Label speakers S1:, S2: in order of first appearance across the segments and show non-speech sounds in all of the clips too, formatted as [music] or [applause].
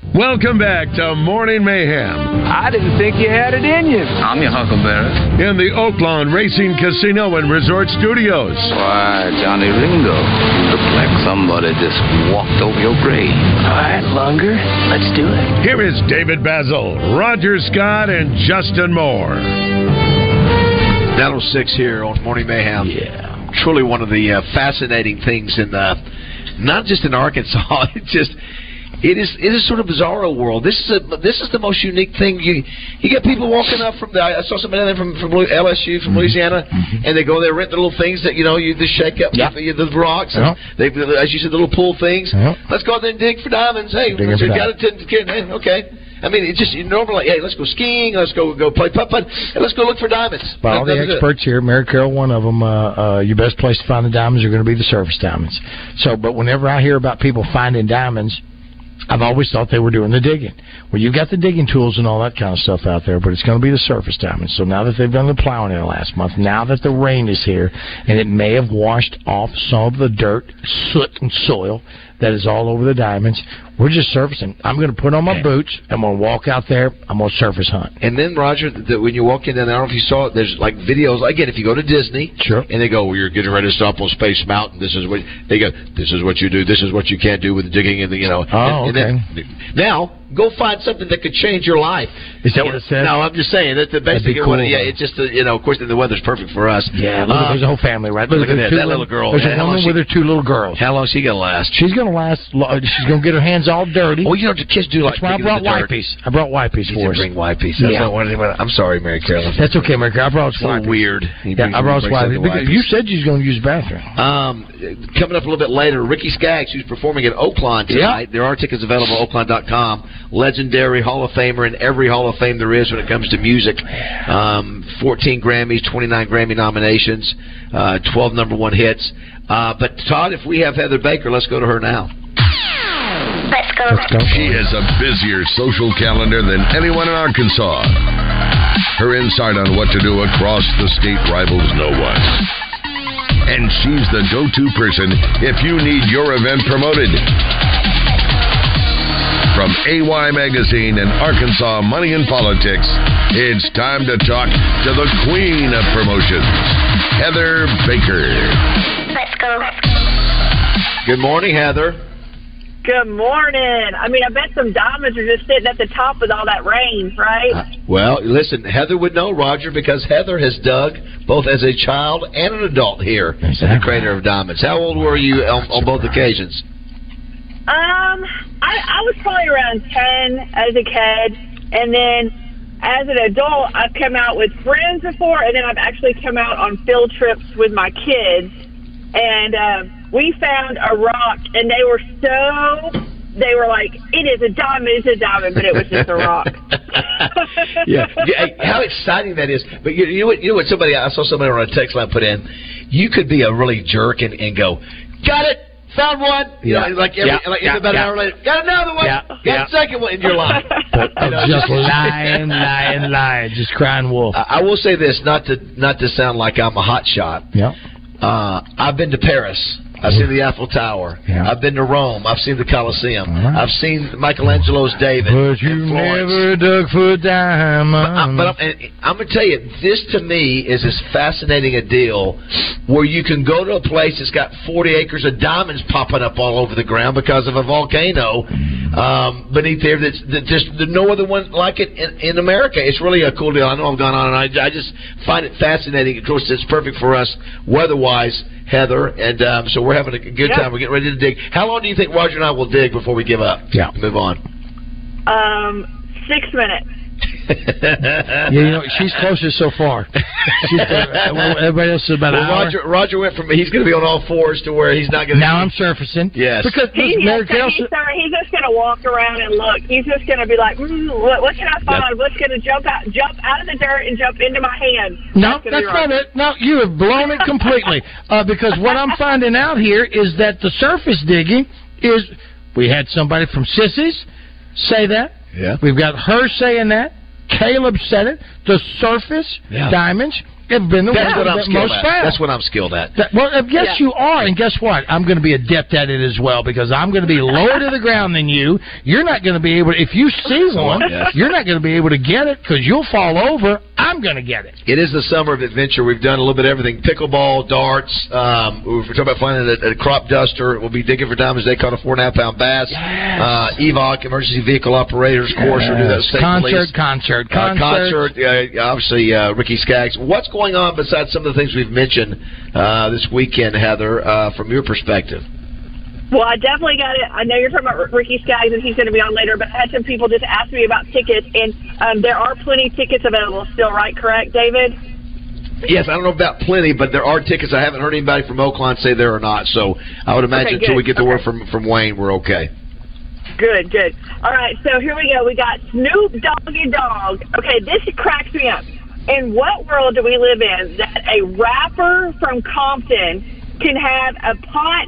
S1: Welcome back to Morning Mayhem.
S2: I didn't think you had it in you.
S3: I'm your huckleberry.
S1: In the Oaklawn Racing Casino and Resort Studios.
S3: Why, Johnny Ringo, you look like somebody just walked over your grave.
S2: All right, Lunger, let's do it.
S1: Here is David Bazzel, Roger Scott, and Justin Moore.
S4: 906 here on Morning Mayhem.
S2: Yeah.
S4: Truly one of the uh, fascinating things in the, not just in Arkansas, it's [laughs] just it is it is sort of bizarre world. This is a, this is the most unique thing. You you get people walking up from the I saw somebody from from LSU from Louisiana, and they go there rent the little things that you know you just shake up
S5: Yeah.
S4: the, the rocks. And They as you said the little pool things.
S5: Yeah.
S4: Let's go out there and dig for diamonds. Hey, you got it. Okay. I mean, it's just you normally. Hey, let's go skiing. Let's go go play putt putt. And let's go look for diamonds.
S5: By all the experts here, Mary Carroll, one of them, uh, uh, your best place to find the diamonds are going to be the surface diamonds. So, but whenever I hear about people finding diamonds, I've always thought they were doing the digging. Well, you've got the digging tools and all that kind of stuff out there, but it's going to be the surface diamonds. So now that they've done the plowing in the last month, now that the rain is here, and it may have washed off some of the dirt, soot, and soil that is all over the diamonds, we're just surfacing. I'm going to put on my boots. I'm going to walk out there. I'm going to surface hunt.
S4: And then Roger, when you walk in, and I don't know if you saw it. There's like videos. Again, if you go to Disney,
S5: sure,
S4: and they go, well, "You're getting ready to stop on Space Mountain. This is what they go. This is what you do. This is what you can't do with digging and the you know."
S5: Oh,
S4: and, and then- now go find something that could change your life.
S5: Is that what it says?
S4: No, I'm just saying that the basic.
S5: cool,
S4: yeah, it's just uh, you know, of course, the weather's perfect for us.
S5: Yeah, look,
S4: Uh,
S5: there's a whole family right there.
S4: Look at that, that little girl.
S5: There's a woman
S4: she-
S5: with her two little girls.
S4: How long she gonna last?
S5: She's going to last. She's going to get her hands all dirty.
S4: Well, you know, the kids do like
S5: That's why I brought wipes. I brought wipes for us.
S4: bring wipes. That's
S5: Yeah.
S4: not what anyone- I'm sorry, Mary Carolyn.
S5: That's okay, Mary. I brought wipes.
S4: weird.
S5: Yeah, I brought wipes.
S4: up the
S5: Because
S4: wipes.
S5: You said you was going to use the bathroom.
S4: Um, coming up a little bit later, Ricky Skaggs, who's performing at Oaklawn tonight. There are tickets available at Oaklawn.com. Legendary Hall of Famer in every Hall of Fame there is when it comes to music. Um, 14 Grammys, 29 Grammy nominations, uh, 12 number one hits. Uh, but Todd, if we have Heather Baker, let's go to her now.
S6: Let's go.
S7: She has a busier social calendar than anyone in Arkansas. Her insight on what to do across the state rivals no one. And she's the go to person if you need your event promoted. From AY Magazine and Arkansas Money and Politics, it's time to talk to the queen of promotions, Heather Baker.
S6: Let's go.
S4: Good morning, Heather.
S8: Good morning. I mean, I bet some diamonds are just sitting at the top with all that rain, right?
S4: Well, listen, Heather would know, Roger, because Heather has dug both as a child and an adult here at the Crater of Diamonds. How old were you on, on both occasions?
S8: Um, I, I was probably around 10 as a kid, and then as an adult, I've come out with friends before, and then I've actually come out on field trips with my kids, and uh, we found a rock, and they were so. They were like, "It is a diamond, it's a diamond," but it was just a rock. [laughs]
S4: yeah. Yeah, How exciting that is! But you, you know what? You know what? Somebody I saw somebody on a text line put in. You could be a really jerk and, and go, "Got it." Found one, you
S5: Yeah.
S4: know, like every,
S5: Yeah.
S4: like
S5: Yeah.
S4: about
S5: Yeah.
S4: an hour later. Got another one.
S5: Yeah.
S4: Got
S5: Yeah.
S4: a second one in your line. [laughs]
S5: But
S4: You know,
S5: just lying, lying, lying, just crying wolf.
S4: I I will say this, not to not to sound like I'm a hot shot.
S5: Yeah.
S4: Uh, I've been to Paris. I've seen the Eiffel Tower.
S5: Yeah.
S4: I've been to Rome. I've seen the Colosseum. I've seen Michelangelo's David.
S5: But you never dug for diamonds.
S4: But, I, I'm going to tell you, this to me is as fascinating a deal where you can go to a place that's got 40 acres of diamonds popping up all over the ground because of a volcano um, beneath there. That's that just there's no other one like it in, in America. It's really a cool deal. I know I've gone on and I, I just find it fascinating. Of course, it's perfect for us weather-wise, Heather, and um, so we're having a good
S8: Yeah.
S4: time. We're getting ready to dig. How long do you think Roger and I will dig before we give up?
S5: Yeah.
S4: Move on.
S8: Um, six minutes. [laughs]
S5: Yeah, you know, she's closest so far. She's, uh, well, everybody else is about
S4: well,
S5: an hour.
S4: Roger, Roger went from he's going to be on all fours to where he's not going to.
S5: Now I'm surfacing.
S4: Yes.
S5: Because
S8: He,
S5: listen, Mary
S8: he's,
S5: Carroll
S8: he's, sorry, he's just going to walk around and look. He's just going to be like, mm, what, what can I find? What's going to jump out, jump out of the dirt and jump into my hand?
S5: No,
S8: gonna
S5: that's not it. No, you have blown it completely. [laughs] uh, because what I'm finding out here is that the surface digging is. We had somebody from Sissy's say that.
S4: Yeah.
S5: We've got her saying that. Caleb said it. The surface
S4: Yeah.
S5: diamonds have been the
S4: That's
S5: ones
S4: what I'm skilled
S5: most
S4: at.
S5: foul.
S4: That's what I'm skilled at.
S5: That- well, uh, yes,
S8: Yeah.
S5: you are, and guess what? I'm going to be adept at it as well because I'm going to be lower to the [laughs] ground than you. You're not going to be able. If you see one,
S4: Yes.
S5: you're not going to be able to get it because you'll fall over. I'm going to get it.
S4: It is the summer of adventure. We've done a little bit of everything: pickleball, darts. Um, we're talking about finding a, a crop duster. We'll be digging for diamonds. They caught a four and a half pound bass. Uh, EVOC, emergency vehicle operators course. We do that. with State
S5: concert,
S4: police.
S5: concert,
S4: Uh,
S5: concert.
S4: concert, uh, obviously uh, Ricky Skaggs. What's going on besides some of the things we've mentioned uh, this weekend, Heather, uh, from your perspective?
S8: Well, I definitely got it. I know you're talking about Ricky Skaggs, and he's going to be on later. But I had some people just ask me about tickets, and um, there are plenty of tickets available still. Right? Correct, David?
S4: Yes, I don't know about plenty, but there are tickets. I haven't heard anybody from Oaklawn say there or not. So I would imagine
S8: Okay,
S4: until we get the word from from Wayne, we're okay.
S8: Good, good. All right, so here we go. We got Snoop Doggy Dogg. Okay, this cracks me up. In what world do we live in that a rapper from Compton can have a pot,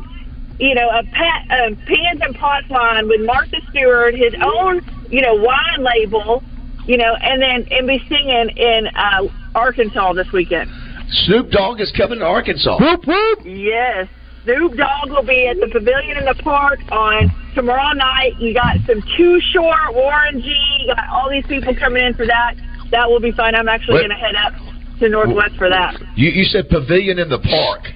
S8: you know, a pat, a pans and pots line with Martha Stewart, his own, you know, wine label, you know, and then and be singing in uh, Arkansas this weekend?
S4: Snoop Dogg is coming to Arkansas.
S5: Whoop whoop.
S8: Yes. Snoop Dogg will be at the Pavilion in the Park on tomorrow night. You got some Too Short, Warren G. You got all these people coming in for that. That will be fun. I'm actually going to head up to Northwest for that.
S4: You you said pavilion in the park.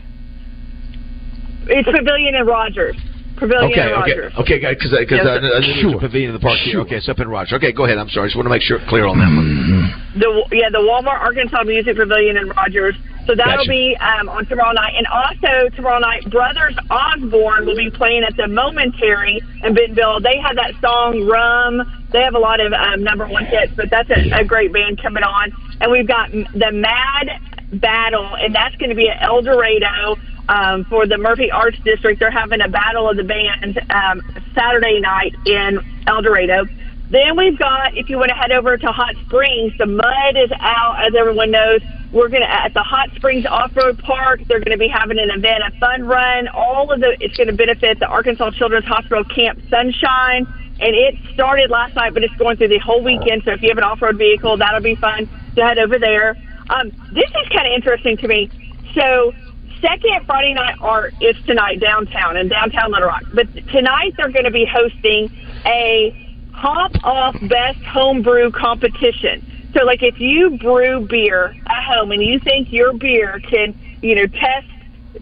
S8: It's Pavilion in Rogers. Pavilion
S4: Okay,
S8: in
S4: okay,
S8: Rogers.
S4: okay, guys. Because
S8: Yes,
S4: I, I,
S8: sir.
S4: knew was
S5: Sure.
S4: pavilion in the park here. Okay, it's up in Rogers. Okay, go ahead. I'm sorry. I just want to make sure it's clear on that one.
S8: The yeah, the Walmart Arkansas Music Pavilion in Rogers. So that'll
S4: Gotcha.
S8: be um, on tomorrow night, and also tomorrow night, Brothers Osborne will be playing at the Momentary in Bentonville. They have that song "Rum." They have a lot of um, number one hits, but that's a, a great band coming on. And we've got the Mad Battle, and that's going to be at El Dorado um, for the Murphy Arts District. They're having a battle of the bands um, Saturday night in El Dorado. Then we've got, if you want to head over to Hot Springs, the mud is out, as everyone knows. We're gonna at the Hot Springs Off Road Park. They're gonna be having an event, a fun run. All of the it's gonna benefit the Arkansas Children's Hospital Camp Sunshine, and it started last night, but it's going through the whole weekend. So if you have an off-road vehicle, that'll be fun to head over there. Um, this is kind of interesting to me. So second Friday night art is tonight downtown in downtown Little Rock. But tonight they're going to be hosting a hop off best home brew competition. So like if you brew beer at home and you think your beer can, you know, test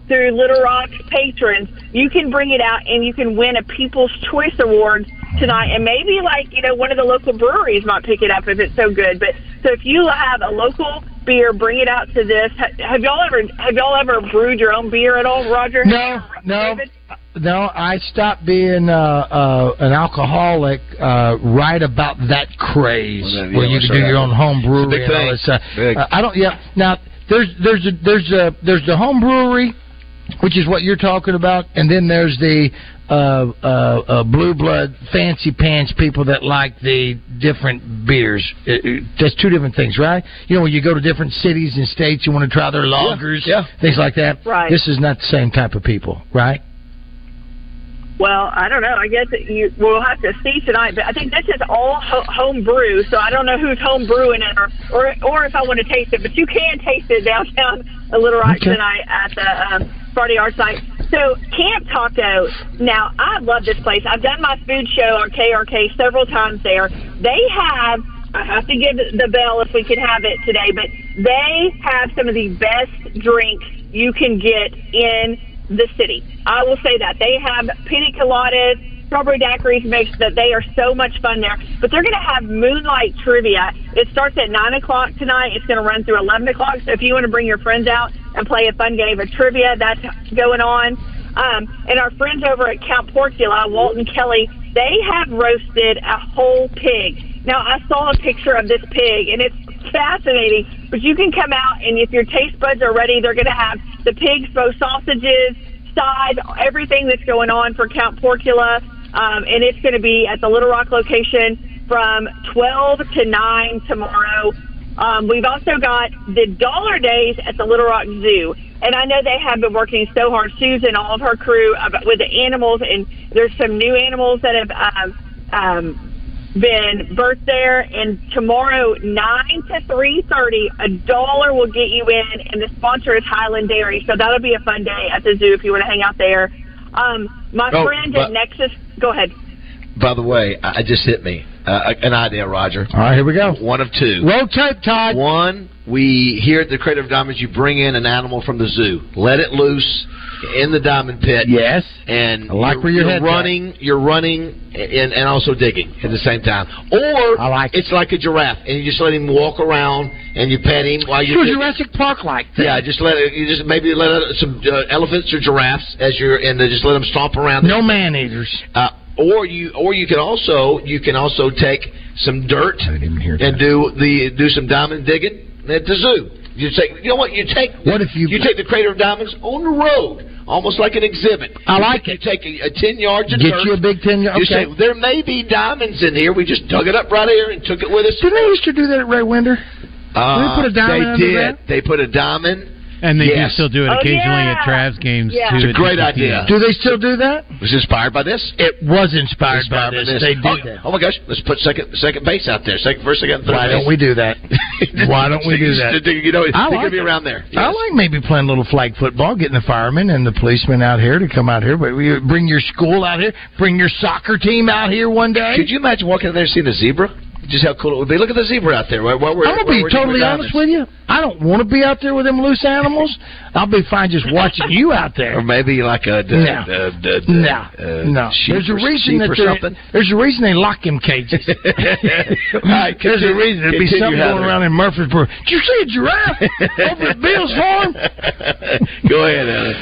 S8: through Little Rock's patrons, you can bring it out and you can win a People's Choice Award tonight. And maybe like, you know, one of the local breweries might pick it up if it's so good. But so if you have a local beer, bring it out to this. Ha- Have y'all ever have y'all ever brewed your own beer at all, Roger?
S5: No, no,
S8: David?
S5: no. I stopped being uh, uh, an alcoholic uh, right about that craze,
S4: Well, then, yeah,
S5: where you
S4: well,
S5: could
S4: sure,
S5: do your own home
S4: It's
S5: brewery and all this. Uh,
S4: Big.
S5: uh, I don't. Yeah. Now there's there's a there's a there's the home brewery, which is what you're talking about, and then there's the uh, uh, uh, blue blood fancy pants people that like the different beers. Uh, uh, that's two different things, right? You know, when you go to different cities and states, you want to try their lagers,
S4: yeah.
S5: things like that.
S8: Right.
S5: This is not the same type of people, right?
S8: Well, I don't know. I guess that you we'll have to see tonight. But I think this is all ho- home brew, so I don't know who's home brewing it, or or or if I want to taste it. But you can taste it downtown a Little Rock
S5: Okay.
S8: tonight at the um, Friday Art Site. So Camp Taco. Now I love this place. I've done my food show on KRK several times there. They have. I have to give the bell if we can have it today, but they have some of the best drinks you can get in the city. I will say that they have pina coladas, strawberry daiquiris mixed. That they are so much fun there. But they're going to have moonlight trivia. It starts at nine o'clock tonight. It's going to run through eleven o'clock. So if you want to bring your friends out and play a fun game of trivia, that's going on. Um, and our friends over at Count Porcula, Walton Kelly, they have roasted a whole pig. Now I saw a picture of this pig, and it's fascinating. But you can come out, and if your taste buds are ready, they're going to have the pig smoked sausages, sides, everything that's going on for Count Porcula. Um, and it's going to be at the Little Rock location from 12 to 9 tomorrow. Um, we've also got the Dollar Days at the Little Rock Zoo. And I know they have been working so hard, Susan, all of her crew, about, with the animals. And there's some new animals that have um, um, Ben, birth there, and tomorrow nine to three thirty, a dollar will get you in, and the sponsor is Hiland Dairy, so that'll be a fun day at the zoo if you want to hang out there. Um, my
S4: Oh,
S8: friend at Nexus, go ahead.
S4: By the way, I I just hit me uh, an idea, Roger.
S5: All right, here we go.
S4: One of two.
S5: Roll tape, Todd.
S4: One, we here at the Crater of Diamonds, you bring in an animal from the zoo, let it loose in the diamond pit.
S5: Yes.
S4: and
S5: I like
S4: you're,
S5: where your
S4: you're
S5: head's at.
S4: running, you're running, and, and also digging at the same time. Or
S5: I like it.
S4: it's like a giraffe, and you just let him walk around and you pet him while you're
S5: Sure,
S4: digging.
S5: Jurassic Park like.
S4: Yeah, just let it, you just maybe let some uh, elephants or giraffes as you're and just let them stomp around.
S5: No man eaters.
S4: Uh, or you or you can also you can also take some dirt
S5: I didn't even hear
S4: and do the do some diamond digging at the zoo. You take you know what you take.
S5: What if you-
S4: you take the crater of diamonds on the road, almost like an exhibit.
S5: I like
S4: you
S5: it.
S4: take a, a ten yards of
S5: Get
S4: dirt.
S5: you a big 10 yard-
S4: You
S5: okay.
S4: say there may be diamonds in here. We just dug it up right here and took it with us.
S5: Didn't they used to do that at Ray Winder?
S4: Uh,
S5: put a diamond
S4: They did. They put a diamond.
S9: And they
S4: Yes.
S9: do still do it
S8: Oh,
S9: occasionally
S8: yeah.
S9: at Trav's games
S8: Yeah.
S9: too.
S4: It's a great
S9: the
S4: idea.
S5: Do they still do that?
S4: Was inspired by this?
S5: It was inspired, by, this. They did
S4: oh,
S5: that.
S4: oh my gosh! Let's put second second base out there. Second, first, second, third.
S5: Why don't we do that? [laughs] Why don't we do that?
S4: You know,
S5: I
S4: they
S5: like
S4: could be around there.
S5: I like maybe playing a little flag football, getting the firemen and the policemen out here to come out here. But we bring your school out here, bring your soccer team out here one day.
S4: Could you imagine walking in there and seeing a zebra? Just how cool it would be. Look at the zebra out there. While we're,
S5: I'm gonna be totally honest with you. I don't want to be out there with them loose animals. I'll be fine just watching you out there.
S4: Or maybe like a
S5: No.
S4: uh, uh,
S5: No,
S4: uh,
S5: no. There's a reason that
S4: something.
S5: there's a reason they lock them cages. [laughs]
S4: Right, [laughs]
S5: There's a reason there'd be something going around in Murfreesboro. Did you see a giraffe over at Bill's [laughs] farm?
S4: Go ahead, Heather.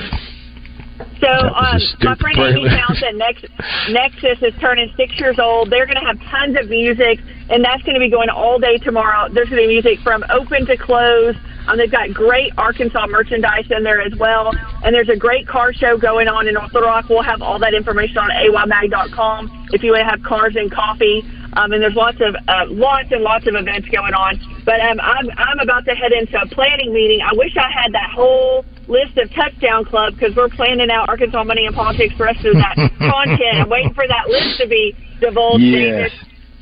S8: So,
S4: That was a
S8: um, my friend Amy found that Nex- Nexus is turning six years old. They're going to have tons of music, and that's going to be going all day tomorrow. There's going to be music from open to close. Um, they've got great Arkansas merchandise in there as well, and there's a great car show going on in North Little Rock. We'll have all that information on aymag.com if you want to have cars and coffee. Um, and there's lots of uh, lots and lots of events going on. But um, I'm I'm about to head into a planning meeting. I wish I had that whole list of touchdown club because we're planning out Arkansas money and politics for the rest of that [laughs] content. I'm waiting for that list to be divulged.
S4: Yes.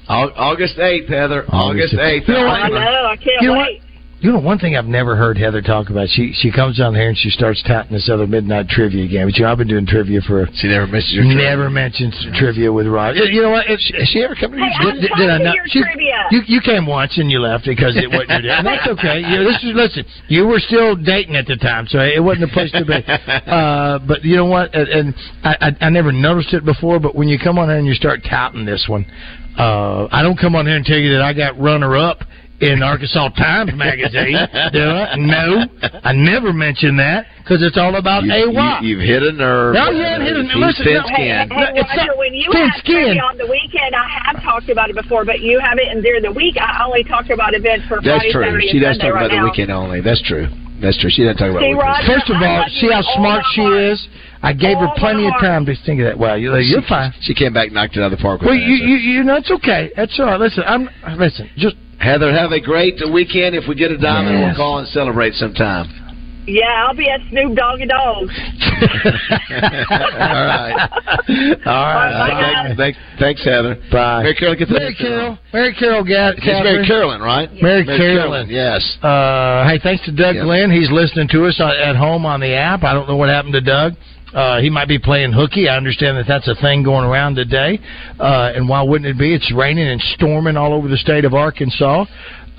S4: August 8th, Heather. August 8th.
S5: You know?
S8: I know. I can't
S5: You know
S8: wait.
S5: You know, one thing I've never heard Heather talk about. She she comes down here and she starts touting this other midnight trivia game. But you know, I've been doing trivia for.
S4: She never misses your trip.
S5: Never mentions trivia with Rod. You you know what? It's,
S4: Has she ever come to
S8: Hey,
S4: your
S8: I'm
S5: did, did I not?
S8: your
S5: She-
S8: trivia.
S5: you you came once and you left because it wasn't your day. And that's okay. You know, this is listen. You were still dating at the time, so it wasn't a place to be. [laughs] Uh, but you know what? And, and I, I I never noticed it before. But when you come on here and you start touting this one, uh, I don't come on here and tell you that I got runner up in Arkansas Times magazine. do I? No, I never mention that because it's all about
S4: You,
S5: AY.
S4: you, have hit a nerve.
S5: No, you haven't hit a-
S4: nerve.
S5: listen,
S4: thin
S5: no,
S8: Hey,
S4: skinned.
S8: hey,
S5: No, it's
S8: Roger, when you
S5: thin
S8: have
S5: skin.
S8: on the weekend, I have talked about it before, but you have it in during the week. I only talk about events for
S4: That's
S8: Friday,
S4: true.
S8: Saturday,
S4: She does
S8: Sunday
S4: talk
S8: right
S4: about the
S8: now.
S4: weekend only. That's true. That's true. She doesn't talk about
S8: See,
S4: weekends.
S8: Roger,
S5: First of all, see how smart she
S8: heart.
S5: is. I gave her plenty of time to think of that. Well, you're, you're fine.
S4: She came back, knocked it out of the park. with
S5: Well, you, you, you know, it's okay. That's all right. Listen, I'm listen. Just
S4: Heather, have a great weekend. If we get a diamond,
S5: Yes.
S4: we'll call and celebrate sometime.
S8: Yeah, I'll be at Snoop Doggy Dogg. [laughs]
S4: All right. All right.
S8: Bye,
S4: Thanks, thanks, thanks, Heather.
S5: Bye.
S4: Mary Carol, get the
S5: Mary Carol. Mary Carol got
S4: It's Mary Carolyn, right?
S5: Mary Carolyn.
S4: Yes.
S5: Uh, hey, thanks to Doug
S4: Yep.
S5: Glenn. He's listening to us at home on the app. I don't know what happened to Doug. Uh, he might be playing hooky. I understand that that's a thing going around today. Uh, and why wouldn't it be? It's raining and storming all over the state of Arkansas.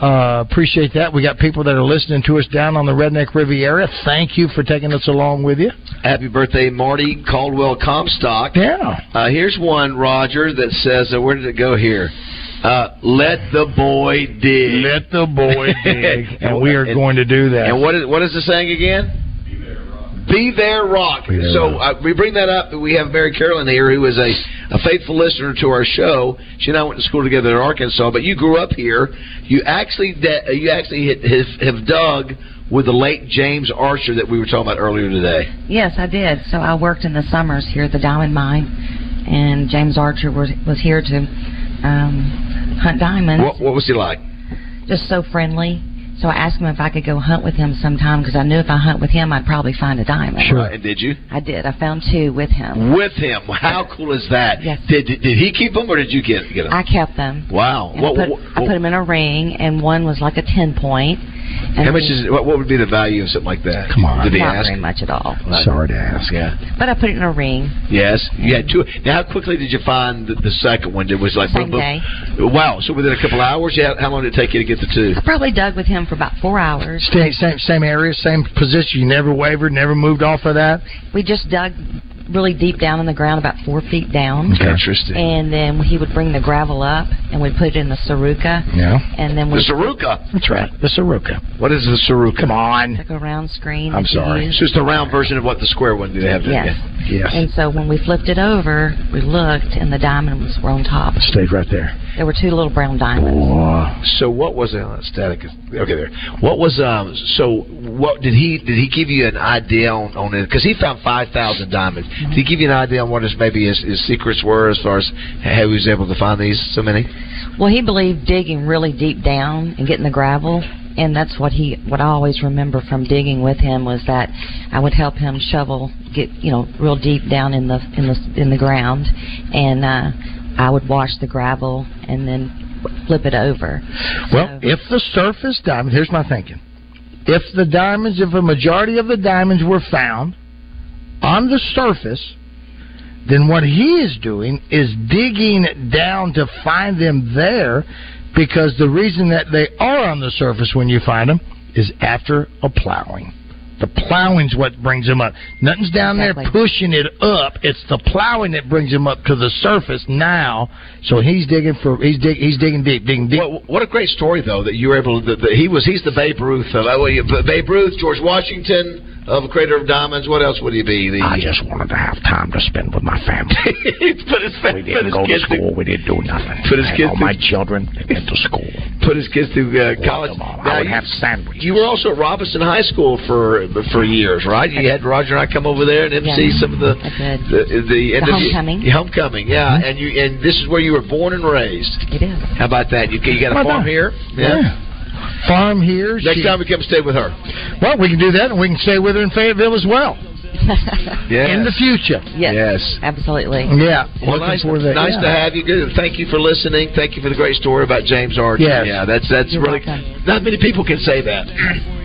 S5: Uh, appreciate that. We got people that are listening to us down on the Redneck Riviera. Thank you for taking us along with you.
S4: Happy birthday, Marty Caldwell Comstock.
S5: Yeah.
S4: Uh, here's one, Roger, that says, uh, where did it go here? Uh, let the boy dig.
S5: Let the boy [laughs] dig. and we are going to do that.
S4: And what is what is the saying again? Be there, rock.
S5: Be there,
S4: so
S5: rock.
S4: uh, we bring that up. We have Mary Carolyn here, who is a, a faithful listener to our show. She and I went to school together in Arkansas, but you grew up here. You actually de- you actually hit, have, have dug with the late James Archer that we were talking about earlier today.
S10: Yes, I did. So I worked in the summers here at the Diamond Mine, and James Archer was was here to um, hunt diamonds.
S4: What, what was he like?
S10: Just so friendly. So I asked him if I could go hunt with him sometime because I knew if I hunt with him, I'd probably find a diamond.
S4: Sure. And did you?
S10: I did. I found two with him.
S4: With him. How cool is that?
S10: Yes.
S4: Did, did did he keep them or did you get get them?
S10: I kept them.
S4: wow. What,
S10: I, put,
S4: what,
S10: I put them in a ring, and one was like a ten point. And
S4: how much is what, what would be the value of something like that?
S5: Come on.
S4: Did he
S10: Not
S4: ask?
S10: very much at all.
S5: Not, Sorry to ask.
S4: Yeah.
S10: But I put it in a ring.
S4: Yes. You had two. Now, how quickly did you find the, the second one? It was like
S10: Same
S4: boom, boom. Wow. So within a couple hours, yeah. How long did it take you to get the two?
S10: I probably dug with him for about four hours.
S5: Stay, same same area, same position. You never wavered, never moved off of that.
S10: We just dug really deep down in the ground, about four feet down.
S4: Interesting.
S10: And then he would bring the gravel up, and we'd put it in the saruka.
S5: Yeah.
S10: And then
S4: The
S10: we
S4: Saruka.
S5: That's right. The Saruka.
S4: What is the Saruka?
S5: Come on.
S10: took a round screen.
S5: I'm sorry.
S4: It's just a round version of what the square one do they have?
S10: Yes.
S5: Yes.
S10: And so when we flipped it over, we looked, and the diamond was were on top.
S5: Stayed right there.
S10: There were two little brown diamonds.
S4: So what was uh, static? is- Okay, there. What was um? So what did he did he give you an idea on on it? Because he found five thousand diamonds. Did he give you an idea on what his maybe his, his secrets were as far as how he was able to find these so many?
S10: Well, he believed digging really deep down and getting the gravel, and that's what he what I always remember from digging with him was that I would help him shovel, get you know real deep down in the in the in the ground, and uh, I would wash the gravel and then flip it over.
S5: Well, if the surface diamond, here's my thinking. If the diamonds, if a majority of the diamonds were found on the surface, then what he is doing is digging down to find them there because the reason that they are on the surface when you find them is after a plowing. The plowing's what brings them up. Nothing's down there pushing it up. It's the plowing that brings them up to the surface now. So he's digging for he's dig, he's digging deep, digging deep.
S4: What, what a great story though that you were able to. That, that he was he's the Babe Ruth of uh, well, Babe Ruth, George Washington of Crater of Diamonds. What else would he be? The,
S5: I just wanted to have time to spend with my family. [laughs]
S4: put his
S5: We didn't go to school. We didn't do nothing.
S4: Put his kids
S5: all
S4: through-
S5: my children they went to school.
S4: put his kids through uh, college. Now,
S5: I would
S4: you-
S5: have sandwiches.
S4: You were also at Robinson High School for for years, right? You had Roger and I come over there and MC
S10: Yeah,
S4: some of the
S10: I did.
S4: the, the, end of
S10: homecoming.
S4: The, homecoming, yeah. And you and this is where you were born and raised.
S10: It is.
S4: How about that? You you got a
S5: How
S4: farm
S5: about-
S4: here?
S5: Yeah. Farm here.
S4: Next
S5: she-
S4: time we come stay with her.
S5: Well, we can do that, and we can stay with her in Fayetteville as well
S4: Yes. [laughs]
S5: in the future.
S10: yes,
S4: Yes.
S10: absolutely.
S5: Yeah.
S4: Well,
S5: Looking
S4: nice,
S5: that,
S4: nice
S5: yeah.
S4: to have you. Good. Thank you for listening. Thank you for the great story about James Archer.
S5: Yes.
S4: Yeah, that's that's
S10: You're
S4: really
S10: welcome.
S4: not many people can say that. [laughs]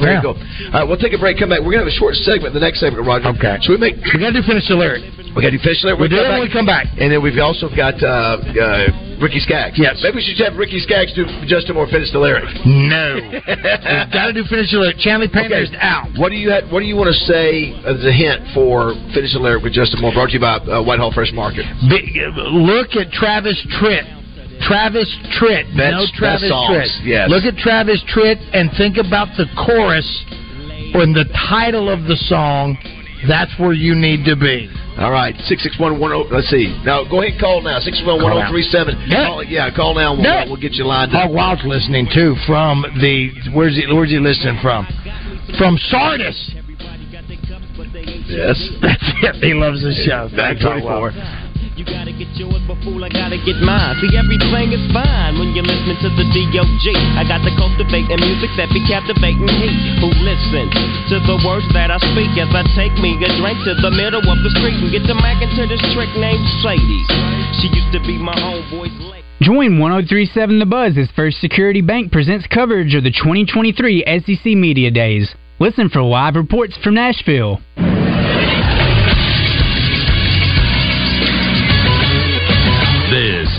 S4: Very
S5: Yeah.
S4: cool. All right, we'll take a break. Come back. We're gonna have a short segment. The next segment, Roger.
S5: Okay.
S4: So we make
S5: We got to do finish the lyric.
S4: we got to do finish there.
S5: We do
S4: come
S5: that
S4: back.
S5: when we come back.
S4: And then we've also got uh, uh, Ricky Skaggs.
S5: Yes.
S4: Maybe we should have Ricky Skaggs do Justin Moore finish the lyric.
S5: No. [laughs] We've got to do finish the lyric. Chanley Panther is out.
S4: What do you ha- What do you want to say as a hint for finish the lyric with Justin Moore? Brought to you by uh, Whitehall Fresh Market.
S5: Big, look at Travis Tritt. Travis Tritt.
S4: That's-
S5: no Travis Tritt.
S4: yes.
S5: Look at Travis Tritt and think about the chorus or the title of the song. That's where you need to be.
S4: All right, six six one one zero. Let's see. Now go ahead and call now. Six one one oh, zero three seven.
S5: Yeah.
S4: Yeah, call now. We'll,
S5: Yeah.
S4: we'll get you lined up.
S5: Wild's listening too from the where's he where's he listening from? From Sardis.
S4: Yes. [laughs]
S5: That's it. He loves the show.
S4: Back twenty four.
S9: You gotta get yours, but fool, I gotta get mine. See, everything is fine when you're listening to the D.O.G. I got to the cultivating music that be captivating he who listens to the words that I speak as I take me a drink to the middle of the street and get the Mac into this trick named Sadie. She used to be my homeboy's lady.
S11: Join 1037 The Buzz as First Security Bank presents coverage of the 2023 SEC Media Days. Listen for live reports from Nashville.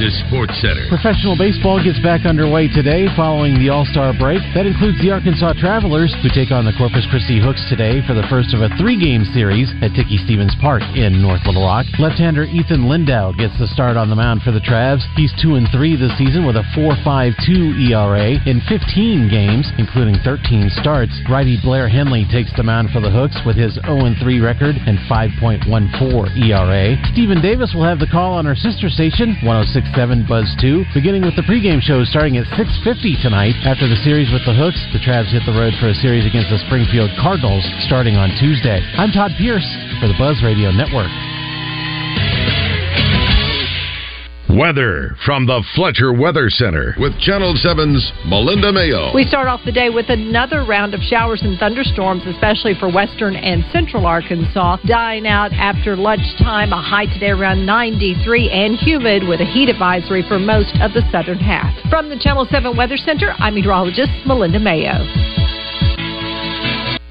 S7: Is Sports Center.
S12: Professional baseball gets back underway today following the All Star break. That includes the Arkansas Travelers, who take on the Corpus Christi Hooks today for the first of a three game series at Dickey Stephens Park in North Little Rock. Left hander Ethan Lindow gets the start on the mound for the Travs. He's 2 and 3 this season with a 4.52 ERA in 15 games, including 13 starts. Righty Blair Henley takes the mound for the Hooks with his 0 3 record and 5.14 ERA. Stephen Davis will have the call on our sister station, oh 1067 Buzz 2, beginning with the pregame show starting at 6.50 tonight. After the series with the Hooks, the Travs hit the road for a series against the Springfield Cardinals starting on Tuesday. I'm Todd Pierce for the Buzz Radio Network.
S7: Weather from the Fletcher Weather Center with Channel 7's Melinda Mayo.
S13: We start off the day with another round of showers and thunderstorms, especially for western and central Arkansas, dying out after lunchtime. A high today around 93 and humid with a heat advisory for most of the southern half. From the Channel 7 Weather Center, I'm meteorologist Melinda Mayo.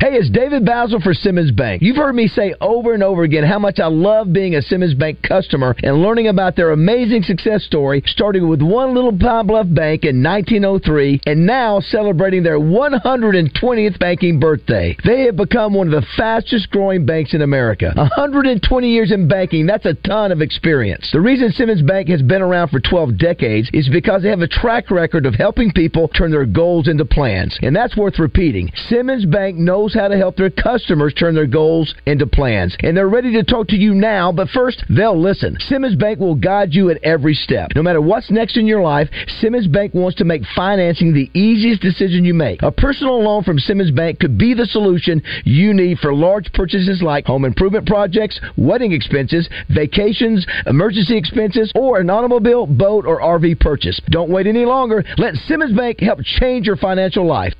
S14: Hey, it's David Bazzel for Simmons Bank. You've heard me say over and over again how much I love being a Simmons Bank customer and learning about their amazing success story, starting with one little Pine Bluff bank in 1903 and now celebrating their 120th banking birthday. They have become one of the fastest growing banks in America. 120 years in banking, that's a ton of experience. The reason Simmons Bank has been around for 12 decades is because they have a track record of helping people turn their goals into plans. And that's worth repeating. Simmons Bank knows how to help their customers turn their goals into plans. And they're ready to talk to you now, but first, they'll listen. Simmons Bank will guide you at every step. No matter what's next in your life, Simmons Bank wants to make financing the easiest decision you make. A personal loan from Simmons Bank could be the solution you need for large purchases like home improvement projects, wedding expenses, vacations, emergency expenses, or an automobile, boat, or RV purchase. Don't wait any longer. Let Simmons Bank help change your financial life.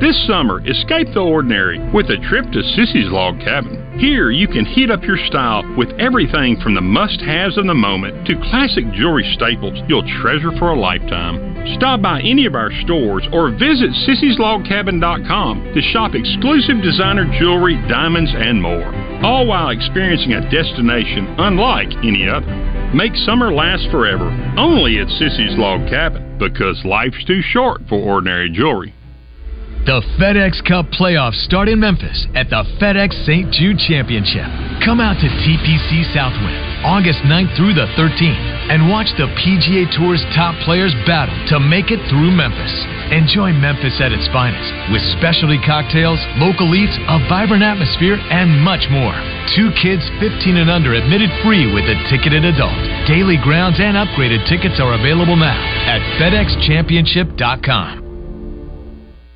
S15: This summer, escape the ordinary with a trip to Sissy's Log Cabin. Here, you can heat up your style with everything from the must haves of the moment to classic jewelry staples you'll treasure for a lifetime. Stop by any of our stores or visit sissyslogcabin.com to shop exclusive designer jewelry, diamonds, and more, all while experiencing a destination unlike any other. Make summer last forever only at Sissy's Log Cabin because life's too short for ordinary jewelry.
S16: The FedEx Cup playoffs start in Memphis at the FedEx St. Jude Championship. Come out to TPC Southwind August 9th through the 13th and watch the PGA Tour's top players battle to make it through Memphis. Enjoy Memphis at its finest with specialty cocktails, local eats, a vibrant atmosphere, and much more. Two kids 15 and under admitted free with a ticketed adult. Daily grounds and upgraded tickets are available now at FedExChampionship.com.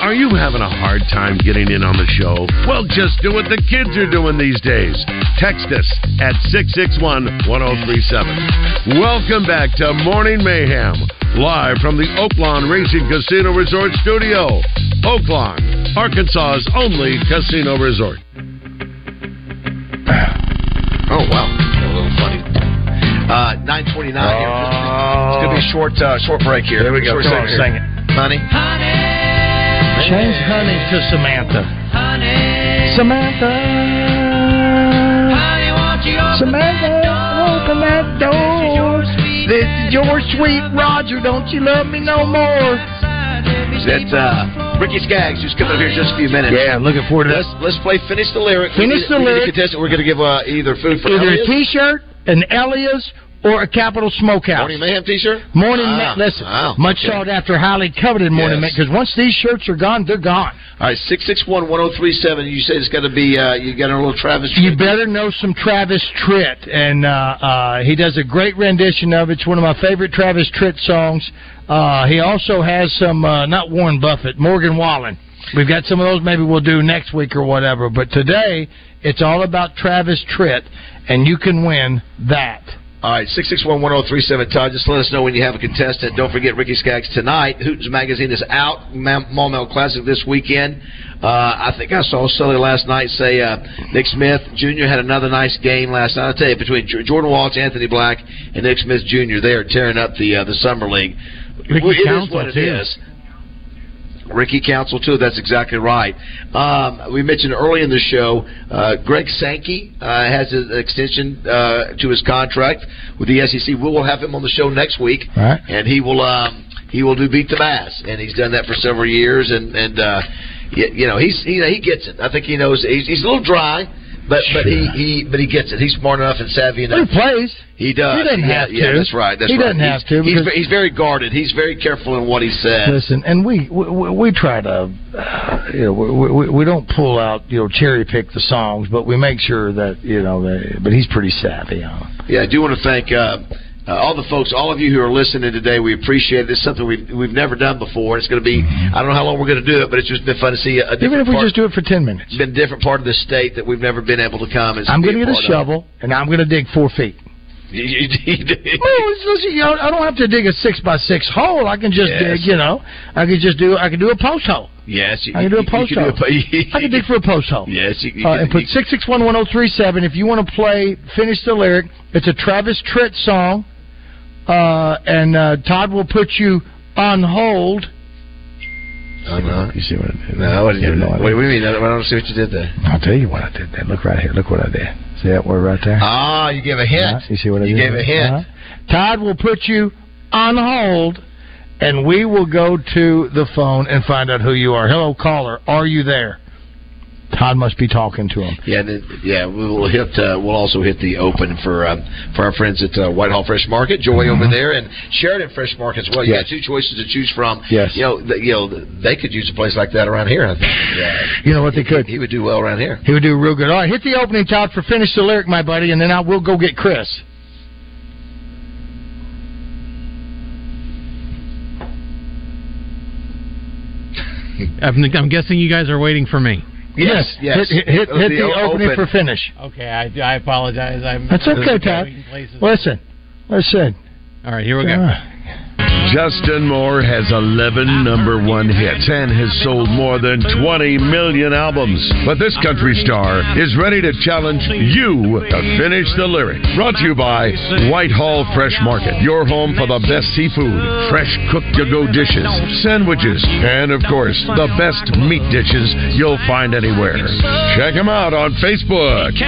S1: Are you having a hard time getting in on the show? Well, just do what the kids are doing these days. Text us at 661 1037. Welcome back to Morning Mayhem, live from the Oaklawn Racing Casino Resort Studio. Oaklawn, Arkansas's only casino resort.
S4: Oh, wow. A little funny. Uh, 929 here. It's going to be a short, uh, short break here.
S5: There we go.
S4: Short
S5: Come on,
S4: segment
S5: sing
S4: here. Honey.
S5: Change honey to Samantha. Samantha. Samantha, open that door. This is your sweet Roger. Don't you love me no more?
S4: That's uh, Ricky Skaggs, who's coming up here in just a few minutes.
S5: Yeah, I'm looking forward to
S4: let's, Let's play Finish the Lyric.
S5: Finish
S4: we need,
S5: the
S4: we
S5: Lyric.
S4: contestant. We're going to give uh, either food for
S5: Either
S4: Elliot.
S5: a T-shirt, an Elias, or a Capital Smokehouse.
S4: Morning Mayhem t-shirt?
S5: Morning,
S4: Ah,
S5: Ma- listen,
S4: wow,
S5: much
S4: okay.
S5: sought after, highly coveted Morning
S4: Yes.
S5: because once these shirts are gone, they're gone.
S4: All right, 661-1037. You say it's got to be, uh, you got a little Travis.
S5: You better know some Travis Tritt, and uh, uh, he does a great rendition of it. It's one of my favorite Travis Tritt songs. Uh, he also has some, uh, not Warren Buffett, Morgan Wallen. We've got some of those. Maybe we'll do next week or whatever. But today, it's all about Travis Tritt, and you can win that.
S4: All right, 661-1037, Todd. Just let us know when you have a contestant. Don't forget Ricky Skaggs tonight. Hootens Magazine is out. Ma- Maumelle Classic this weekend. Uh, I think I saw Sully last night say uh, Nick Smith Jr. had another nice game last night. I'll tell you, between Jordan Walsh, Anthony Black, and Nick Smith Jr., they are tearing up the uh, the Summer League.
S12: Ricky
S4: Well, it is what it
S12: too.
S4: is. Ricky Council too. That's exactly right. Um, we mentioned early in the show, uh, Greg Sankey uh, has an extension uh, to his contract with the SEC. We will have him on the show next week,
S5: Right.
S4: and he will um, he will do beat the bass, and he's done that for several years, and and uh, y- you know he's he, he gets it. I think he knows he's, he's a little dry. But but he, he but he gets it. He's smart enough and savvy enough.
S5: He plays.
S4: He does.
S5: He doesn't
S4: yeah,
S5: have
S4: Yeah,
S5: to.
S4: that's right. That's
S5: He
S4: right.
S5: doesn't have
S4: He's-
S5: to
S4: He's, he's very guarded. He's very careful in what he says.
S5: Listen, and we we, we try to, uh, you know, we, we we don't pull out, you know, cherry pick the songs, but we make sure that you know. They, but he's pretty savvy on. it.
S4: Yeah, I do want to thank uh, uh, all the folks, all of you who are listening today. We appreciate it. It's something we've we've never done before. It's going to be I don't know how long we're going to do it, but it's just been fun to see a different
S5: Even if we
S4: part.
S5: just do it for ten minutes.
S4: it's been a different part of the state that we've never been able to come. And
S5: I'm
S4: going
S5: to get a shovel and I'm going to dig four feet. [laughs]
S4: You, you, you,
S5: Well, listen, you know, I don't have to dig a six by six hole. I can just
S4: Yes.
S5: dig, you know, I can just do I can do a post hole.
S4: yes, you,
S5: I can do a post hole. [laughs] I can dig for a post hole.
S4: Yes, you,
S5: Uh,
S4: can-
S5: and put six six one one zero three seven. If you want to play, finish the lyric. It's a Travis Tritt song, uh, and uh, Todd will put you on hold.
S4: No.
S5: You see what I did?
S4: No, what did you
S5: Yeah,
S4: do?
S5: no, I
S4: What do you mean? I don't, see what you did there.
S5: I'll tell you what I did. There. Look right here. Look what I did. See that word right there?
S4: Ah, you gave a hint.
S5: Yeah, you see what I
S4: You
S5: did?
S4: gave a hint.
S5: Uh-huh. Todd will put you on hold, and we will go to the phone and find out who you are. Hello, caller. Are you there? Todd must be talking to him.
S4: Yeah, and then, yeah, we will hit. Uh, we'll also hit the open for um, for our friends at uh, Whitehall Fresh Market, Joy over there, and Sheridan Fresh Market as well. You
S5: Mm-hmm. Yes.
S4: got two choices to choose from.
S5: Yes.
S4: you know, th- you know, they could use a place like that around here. I think. Yeah.
S5: You know what they could?
S4: He would do well around here.
S5: He would do real good. All right, hit the opening, Todd, for finish the lyric, my buddy, and then I will go get Chris.
S12: I'm, I'm guessing you guys are waiting for me.
S4: Yes, yes.
S5: Hit, hit, hit,
S4: It'll
S5: hit
S4: be
S5: the
S4: o-
S5: opening
S4: open.
S5: for finish.
S12: Okay, I, I apologize. I'm
S5: That's okay, Todd. Listen, listen.
S12: All right, here we go.
S1: Justin Moore has 11 number one hits and has sold more than 20 million albums. But this country star is ready to challenge you to finish the lyric. Brought to you by Whitehall Fresh Market, your home for the best seafood, fresh cooked to go dishes, sandwiches, and of course, the best meat dishes you'll find anywhere. Check them out on Facebook.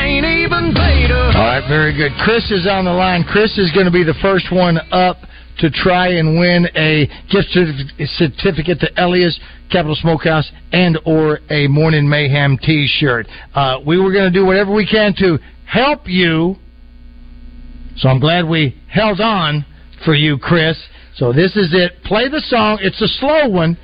S5: All right, very good. Chris is on the line. Chris is going to be the first one up to try and win a gift certificate to Elias Capital Smokehouse and or a Morning Mayhem T-shirt. Uh, we were going to do whatever we can to help you. So I'm glad we held on for you, Chris. So this is it. Play the song. It's a slow one.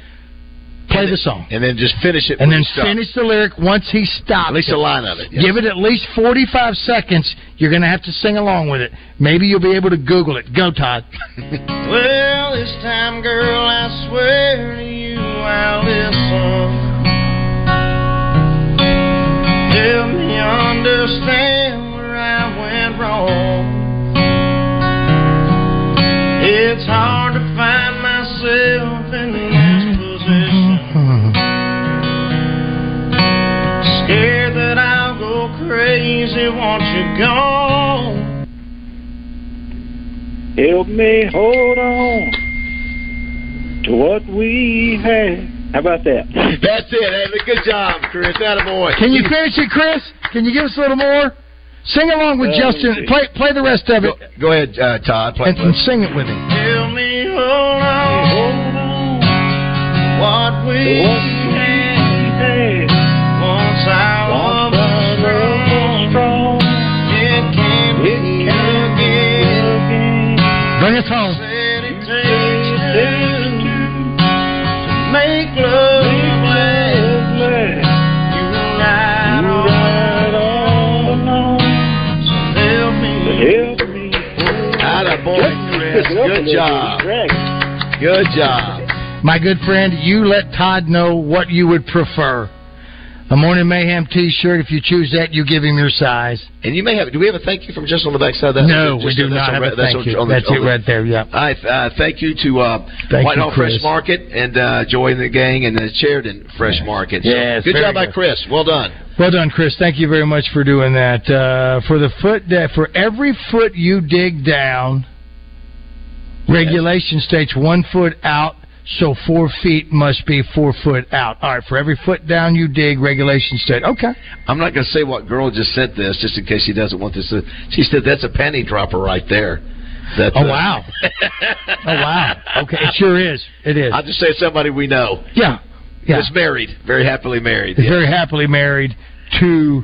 S5: Play the song.
S4: And then just finish it.
S5: And then
S4: stop.
S5: the lyric once he stops.
S4: At least
S5: it.
S4: a line of it. yes.
S5: Give it at least 45 seconds. You're going to have to sing along with it. Maybe you'll be able to Google it. Go, Todd. [laughs]
S17: Well, this time, girl, I swear to you I'll listen. Help me understand
S2: Help me hold on to what we had. How about that?
S4: That's it. Hey, good job, Chris. Attaboy.
S5: Can you finish it, Chris? Can you give us a little more? Sing along with Justin. Play play the rest of it
S4: Go ahead, uh, Todd. Play,
S5: and, and sing it with him.
S17: Tell me, hold on, hold on. What we had me.
S2: Help me.
S4: Attaboy, Chris. Good job. Good job.
S5: My good friend, you let Todd know what you would prefer. A Morning Mayhem T-shirt. If you choose that, you give him your size.
S4: And you may have. Do we have a thank you from just on the backside of that?
S5: No,
S4: Just-
S5: we do not have a
S4: that's
S5: thank
S4: on-
S5: you.
S4: on the-
S5: That's it right there. Yeah.
S4: I uh, thank you to uh,
S5: Thank
S4: Whitehall
S5: you,
S4: Fresh Market and uh, Joy and the Gang and the Sheridan Fresh Market. So,
S5: Yes,
S4: good job by. Chris. Well done.
S5: Well done, Chris. Thank you very much for doing that. Uh, for the foot, that for every foot you dig down, regulation states one foot out, so four feet must be four foot out. All right, for every foot down you dig, regulation state. Okay.
S4: I'm not going to say what girl just said this, just in case she doesn't want this. She said that's a penny dropper right there. That,
S5: Oh
S4: uh,
S5: wow. [laughs] oh wow. Okay, it sure is. It is.
S4: I'll just say somebody we know.
S5: Yeah. Yeah.
S4: That's married, very happily married.
S5: Is very happily married to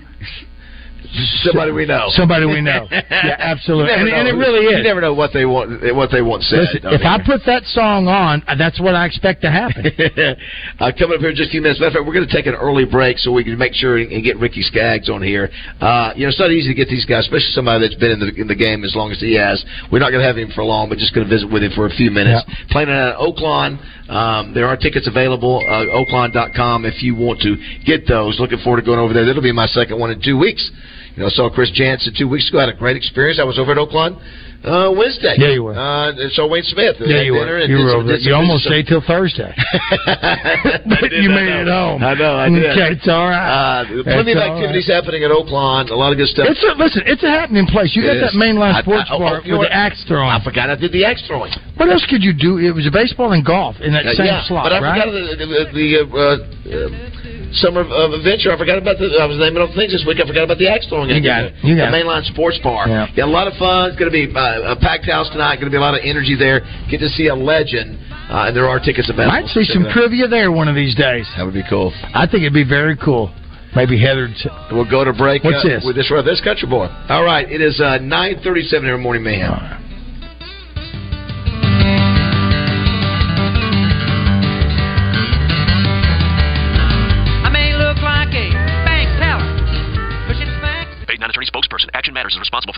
S4: Somebody we know.
S5: Somebody we know. [laughs] Yeah, absolutely. And, and it really is.
S4: You never know what they want. What they want said.
S5: Listen, if I put that song on, uh, that's what I expect to happen. [laughs]
S4: uh, coming up here in just a few minutes. Matter of fact, we're going to take an early break so we can make sure and get Ricky Skaggs on here. Uh, you know, it's not easy to get these guys, especially somebody that's been in the in the game as long as he has. We're not going to have him for long, but just going to visit with him for a few minutes. Playing at Oaklawn. Um, there are tickets available. Uh, Oaklawn.com if you want to get those. Looking forward to going over there. That'll be my second one in two weeks. You know, saw Chris Janson two weeks ago. I Had a great experience. I was over at Oaklawn uh, Wednesday.
S5: Yeah, you were.
S4: Uh, saw Wayne Smith.
S5: Yeah, you were. You were over. You almost stayed till Thursday. [laughs] [laughs] but you made it home.
S4: I know. I did.
S5: Okay, it's all right.
S4: Uh, plenty
S5: It's
S4: of activities happening at Oaklawn. A lot of good stuff.
S5: It's a, listen, it's a happening place. You
S4: It
S5: got that mainline sports
S4: I- oh,
S5: bar
S4: you
S5: with the axe throwing.
S4: I forgot I did the axe throwing.
S5: What else could you do? It was baseball and golf in that
S4: Uh,
S5: same
S4: yeah,
S5: slot,
S4: but I
S5: right?
S4: forgot the, the, the uh, uh, summer of adventure. I forgot about the. I was naming off things this week. I forgot about the axe throwing.
S5: You got it. You
S4: the
S5: got it.
S4: mainline sports bar.
S5: Yeah.
S4: Yeah, a lot of fun. It's going to be uh, a packed house tonight. Going to be a lot of energy there. Get to see a legend, uh, and there are tickets available.
S5: I might see some trivia there one of these days.
S4: That would be cool.
S5: I think it'd be very cool. Maybe Heather.
S4: We'll go to break.
S5: What's
S4: uh,
S5: this?
S4: With this right, this country boy. All right, it is uh, nine thirty-seven here in morning mayhem.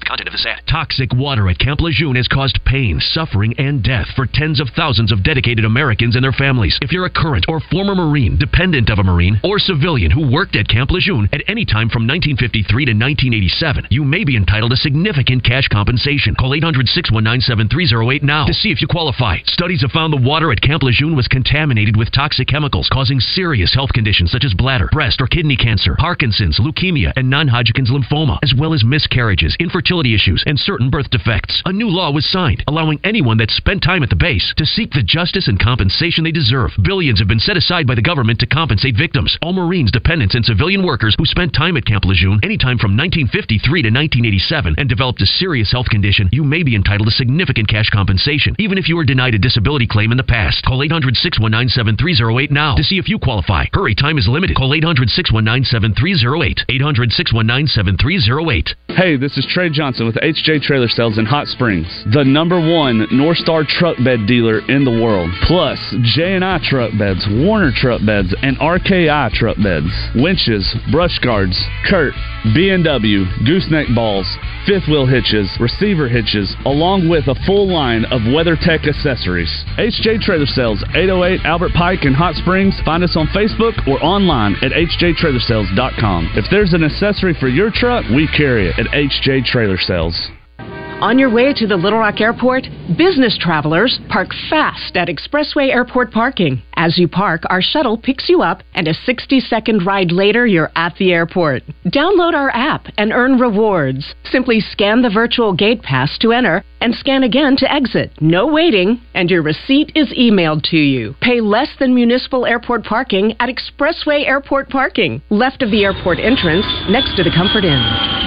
S18: Content of this ad. Toxic water at Camp Lejeune has caused pain, suffering, and death for tens of thousands of dedicated Americans and their families. If you're a current or former Marine, dependent of a Marine, or civilian who worked at Camp Lejeune at any time from 1953 to 1987, you may be entitled to significant cash compensation. Call 800-619-7308 now to see if you qualify. Studies have found the water at Camp Lejeune was contaminated with toxic chemicals causing serious health conditions such as bladder, breast, or kidney cancer, Parkinson's, leukemia, and non-Hodgkin's lymphoma, as well as miscarriages, infertility issues, and certain birth defects. A new law was signed, allowing anyone that spent time at the base to seek the justice and compensation they deserve. Billions have been set aside by the government to compensate victims. All Marines, dependents, and civilian workers who spent time at Camp Lejeune anytime from 1953 to 1987 and developed a serious health condition, you may be entitled to significant cash compensation, even if you were denied a disability claim in the past. Call 800 619 7308 now to see if you qualify. Hurry, time is limited. Call 800 619 7308. 800 619 7308.
S19: Hey, this is Trey Johnson with HJ Trailer Sales in Hot Springs, the number one Norstar truck bed dealer in the world. Plus, J&I truck beds, Warner truck beds, and RKI truck beds, winches, brush guards, CURT, B&W, gooseneck balls, fifth wheel hitches, receiver hitches, along with a full line of WeatherTech accessories. HJ Trailer Sales, 808 Albert Pike in Hot Springs. Find us on Facebook or online at hjtrailersales.com. If there's an accessory for your truck, we carry it at HJ Trailer Sales.
S20: On your way to the Little Rock Airport, business travelers park fast at Expressway Airport parking. As you park, our shuttle picks you up, and a 60 second ride later, you're at the airport. Download our app and earn rewards. Simply scan the virtual gate pass to enter and scan again to exit. No waiting, and your receipt is emailed to you. Pay less than municipal airport parking at Expressway Airport parking, left of the airport entrance, next to the Comfort Inn.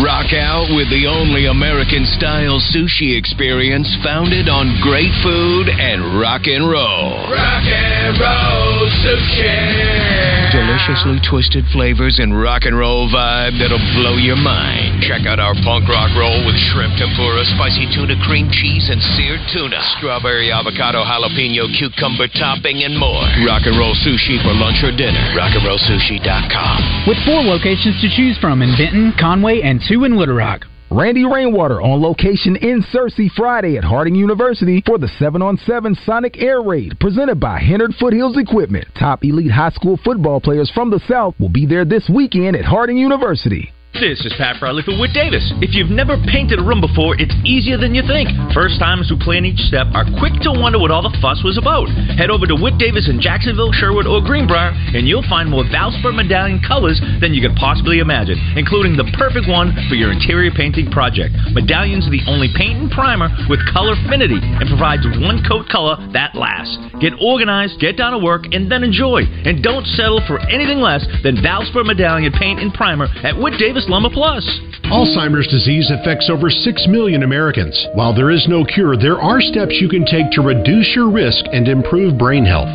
S21: Rock out with the only American style sushi experience founded on great food and rock and roll.
S17: Rock and roll sushi.
S21: Deliciously twisted flavors and rock and roll vibe that'll blow your mind. Check out our punk rock roll with shrimp tempura, spicy tuna, cream cheese, and seared tuna. Strawberry, avocado, jalapeno, cucumber topping, and more. Rock and roll sushi for lunch or dinner. Rockandrollsushi.com.
S11: With four locations to choose from in Benton, Conway, and two in Little Rock.
S22: Randy Rainwater on location in Searcy Friday at Harding University for the 7 on 7 Sonic Air Raid presented by Hennard Foothills Equipment. Top elite high school football players from the South will be there this weekend at Harding University.
S23: This is Pat Bradley for Wood Davis. If you've never painted a room before, it's easier than you think. First timers who plan each step are quick to wonder what all the fuss was about. Head over to Wood Davis in Jacksonville, Sherwood, or Greenbrier, and you'll find more Valspar medallion colors than you could possibly imagine, including the perfect one for your interior painting project. Medallions are the only paint and primer with color affinity and provides one coat color that lasts. Get organized, get down to work, and then enjoy. And don't settle for anything less than Valspar medallion paint and primer at Wood Davis Plus.
S24: Alzheimer's disease affects over 6 million Americans. While there is no cure, there are steps you can take to reduce your risk and improve brain health.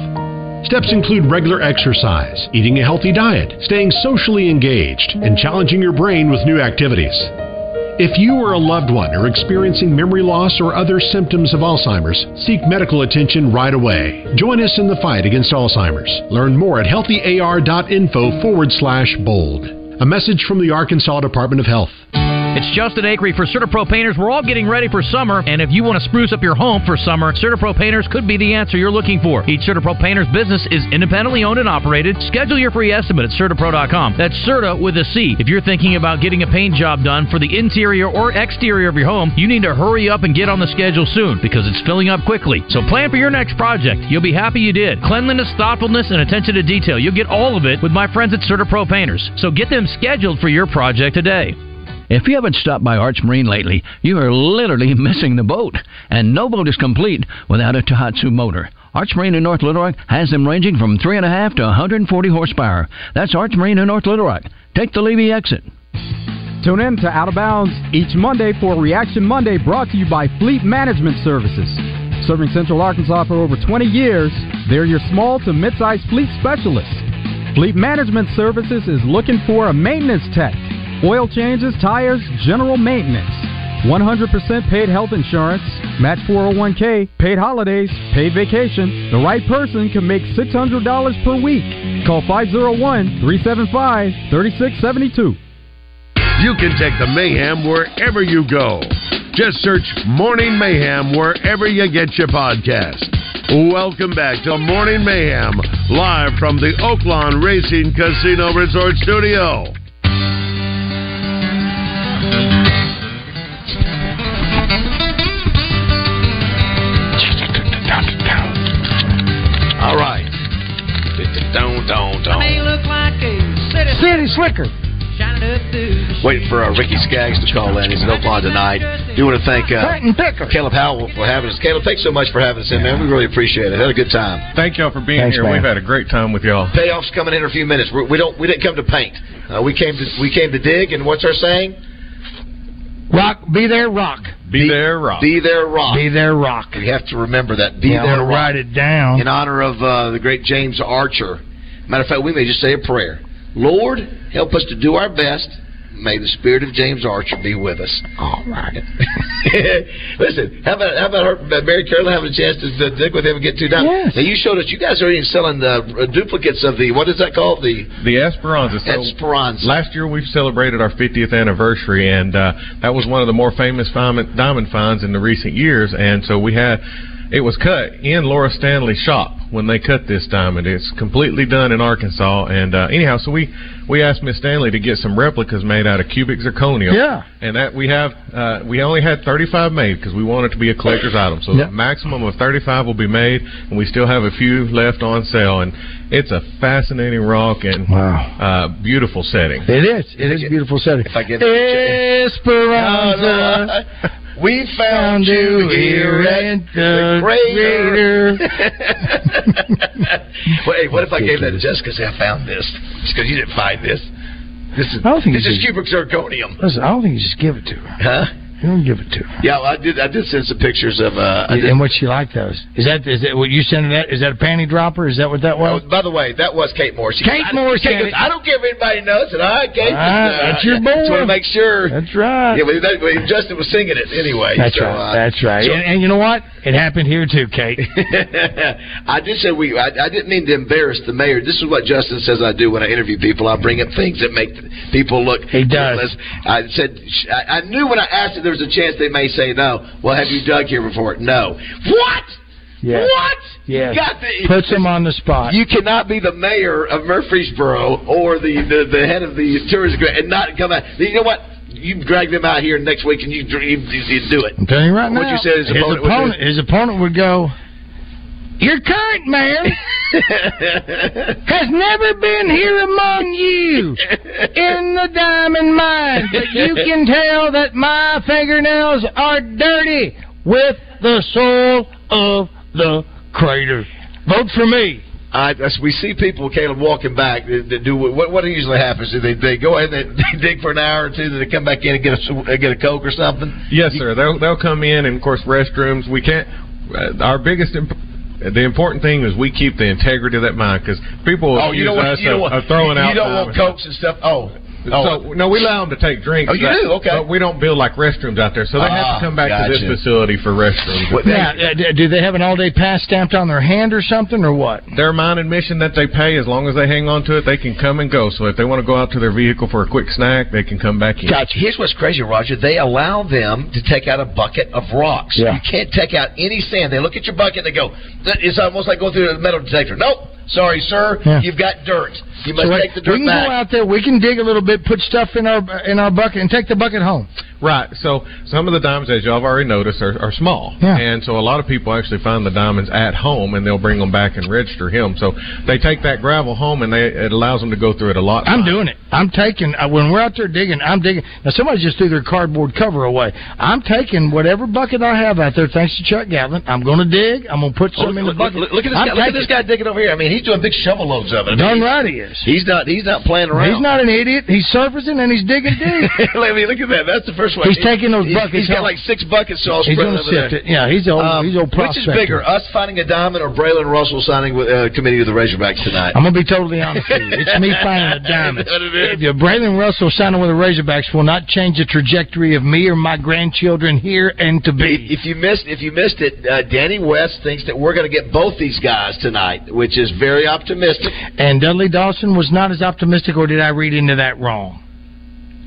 S24: Steps include regular exercise, eating a healthy diet, staying socially engaged, and challenging your brain with new activities. If you or a loved one are experiencing memory loss or other symptoms of Alzheimer's, seek medical attention right away. Join us in the fight against Alzheimer's. Learn more at healthyar.info forward slash bold. A message from the Arkansas Department of Health.
S25: It's Justin Acri for CertaPro Painters. We're all getting ready for summer, and if you want to spruce up your home for summer, CertaPro Painters could be the answer you're looking for. Each CertaPro Painters business is independently owned and operated. Schedule your free estimate at CertaPro.com. That's Certa with a C. If you're thinking about getting a paint job done for the interior or exterior of your home, you need to hurry up and get on the schedule soon because it's filling up quickly. So plan for your next project. You'll be happy you did. Cleanliness, thoughtfulness, and attention to detail. You'll get all of it with my friends at CertaPro Painters. So get them scheduled for your project today.
S26: If you haven't stopped by Arch Marine lately, you are literally [laughs] missing the boat. And no boat is complete without a Tohatsu motor. Arch Marine in North Little Rock has them ranging from 3.5 to 140 horsepower. That's Arch Marine in North Little Rock. Take the Levy exit.
S27: Tune in to Out of Bounds each Monday for Reaction Monday brought to you by Fleet Management Services. Serving Central Arkansas for over 20 years, they're your small to mid-sized fleet specialists. Fleet Management Services is looking for a maintenance tech oil changes, tires, general maintenance. 100% paid health insurance, match 401k, paid holidays, paid vacation. The right person can make $600 per week. Call 501 375 3672.
S1: You can take the mayhem wherever you go. Just search Morning Mayhem wherever you get your podcast. Welcome back to Morning Mayhem, live from the Oaklawn Racing Casino Resort Studio.
S4: Don't, don't,
S28: I may
S4: don't.
S28: look like a city,
S5: City Slicker.
S28: shining up through
S4: Waiting for uh, Ricky Skaggs to call in. He's in Oaklawn tonight. Do want to thank uh, Caleb Howell for having us. Caleb, thanks so much for having us in, man. We really appreciate it. Had a good time.
S29: Thank y'all for being
S4: Thanks,
S29: here.
S4: man.
S29: We've had a great time with y'all.
S4: Payoff's coming in in a few minutes. We're, we don't. We didn't come to paint. Uh, we came to we came to dig. And what's our saying?
S5: Rock, be there, rock.
S29: Be, there, rock.
S4: Be there, rock.
S5: Be there, rock.
S4: We have to remember that. Be
S5: Yeah,
S4: there, rock.
S5: write it down.
S4: in honor of uh, the great James Archer. Matter of fact, we may just say a prayer. Lord, help us to do our best. May the spirit of James Archer be with us.
S5: All right. [laughs]
S4: Listen, how about how about her, Mary Carolyn having a chance to uh, dig with him and get two down?
S29: Yes.
S4: Now you showed us. You guys are even selling the uh, duplicates of the what is that called? The
S29: The Esperanza. So
S4: Esperanza.
S29: Last year we celebrated our 50th anniversary, and uh, that was one of the more famous diamond, diamond finds in the recent years. And so we had it was cut in Laura Stanley's shop when they cut this diamond. It's completely done in Arkansas. And uh, anyhow, so we we asked Miss Stanley to get some replicas made out of cubic zirconia.
S5: Yeah.
S29: And that we have, uh, we only had 35 made because we want it to be a collector's item. So
S5: Yep.
S29: the maximum of 35 will be made, and we still have a few left on sale. And it's a fascinating rock and uh, beautiful setting.
S5: It is. It is a beautiful setting.
S4: If I get
S5: Esperanza. [laughs]
S4: We found you here at the crater. [laughs] Wait, what if I gave that to Jessica? Say I found this, just because you didn't find this. This is
S5: I don't think
S4: this is cubic zirconium.
S5: Listen, I don't think you just give it to her.
S4: Huh?
S5: You don't give it to her.
S4: Yeah, well, I did. I did send some pictures of. Uh,
S5: And what she like those? Is that is that what you sent? that? Is that a panty dropper? Is that what that was?
S4: By the way, that was Kate Morris. She
S5: Kate
S4: goes, I- Kate goes. I don't care if anybody knows it. I Kate. Just, uh,
S5: that's your boy.
S4: Just want to make sure.
S5: That's right.
S4: Yeah, but, that, Justin was singing it anyway.
S5: That's
S4: so,
S5: right.
S4: uh,
S5: That's right.
S4: so-
S5: and, and you know what? It happened here too, Kate. [laughs]
S4: I did say we. I, I didn't mean to embarrass the mayor. This is what Justin says I do when I interview people. I bring up things that make people look.
S5: He does.
S4: I said I, I knew when I asked if there was a chance they may say no. Well, have you dug here before? No. What?
S5: Yeah.
S4: What?
S5: Yeah. Puts them on the spot.
S4: You cannot be the mayor of Murfreesboro or the the, the head of the tourism and not come out. You know what? You drag them out here next week and you, you, you, do it.
S5: I'm telling you right now.
S4: What you said his opponent do.
S5: his opponent would go. Your current mayor [laughs] has never been here among you in the diamond mine, but you can tell that my fingernails are dirty with the soul of the crater. Vote for me.
S4: I, as we see people, Caleb, walking back. That do what? What usually happens? Do they they go ahead and [laughs] they, dig for an hour or two? then they come back in and get a get a coke or something?
S29: Yes, sir. They'll they'll come in, and of course, restrooms. We can't. Uh, our biggest. Imp- the important thing is we keep the integrity of that mine because people
S4: Oh, you want
S29: us
S4: you
S29: of-
S4: want
S29: of throwing
S4: you
S29: out.
S4: don't want cokes and stuff. Oh,
S29: So no, we allow them to take drinks.
S4: Oh, you
S29: but-
S4: do? Okay.
S29: But we don't build like restrooms out there, so they have
S4: Ah,
S29: to come back to this facility for restrooms.
S5: Now, uh, do they have an all-day pass stamped on their hand or something, or what?
S29: Their mine admission that they pay, as long as they hang on to it, they can come and go. So if they want to go out to their vehicle for a quick snack, they can come back in. Gotcha.
S4: Here's what's crazy, Roger. They allow them to take out a bucket of rocks.
S29: Yeah.
S4: You can't take out any sand. They look at your bucket and they go, "That- it's almost like going through a metal detector. Nope. Sorry, sir.
S5: Yeah.
S4: You've got dirt. You must
S5: So
S4: take the dirt
S5: we can
S4: back.
S5: go out there, we can dig a little bit, put stuff in our in our bucket, and take the bucket home.
S29: Right. So some of the diamonds, as y'all have already noticed, are, are small.
S5: Yeah.
S29: And so a lot of people actually find the diamonds at home and they'll bring them back and register him. So they take that gravel home and they, it allows them to go through it a lot.
S5: I'm doing it. I'm taking uh, when we're out there digging. I'm digging. Now somebody just threw their cardboard cover away. I'm taking whatever bucket I have out there. Thanks to Chuck Gatlin. I'm going to dig. I'm going to put
S4: Oh,
S5: some in the
S4: look,
S5: bucket.
S4: look, look at this
S5: I'm
S4: guy. Look at this guy digging over here. I mean, he's doing big shovel loads of it. I mean,
S5: Darn right he is.
S4: He's not. He's not playing around.
S5: He's not an idiot. He's surfacing and he's digging deep. [laughs]
S4: Let me look at that. That's the first one.
S5: He's taking those buckets
S4: He's got like six buckets
S5: He's
S4: spread
S5: gonna
S4: over there.
S5: it. Yeah, he's old.
S4: Um,
S5: he's old
S4: Which is
S5: prospector.
S4: bigger, us finding a diamond or Braylon Russell signing with uh, committee of the Razorbacks tonight?
S5: I'm going to be totally honest with you. It's me [laughs] finding a diamond. If you- Braylon Russell signing with the Razorbacks will not change the trajectory of me or my grandchildren here and to be.
S4: If you missed, if you missed it, uh, Danny West thinks that we're going to get both these guys tonight, which is very optimistic.
S5: And Dudley Dawson was not as optimistic, or did I read into that wrong?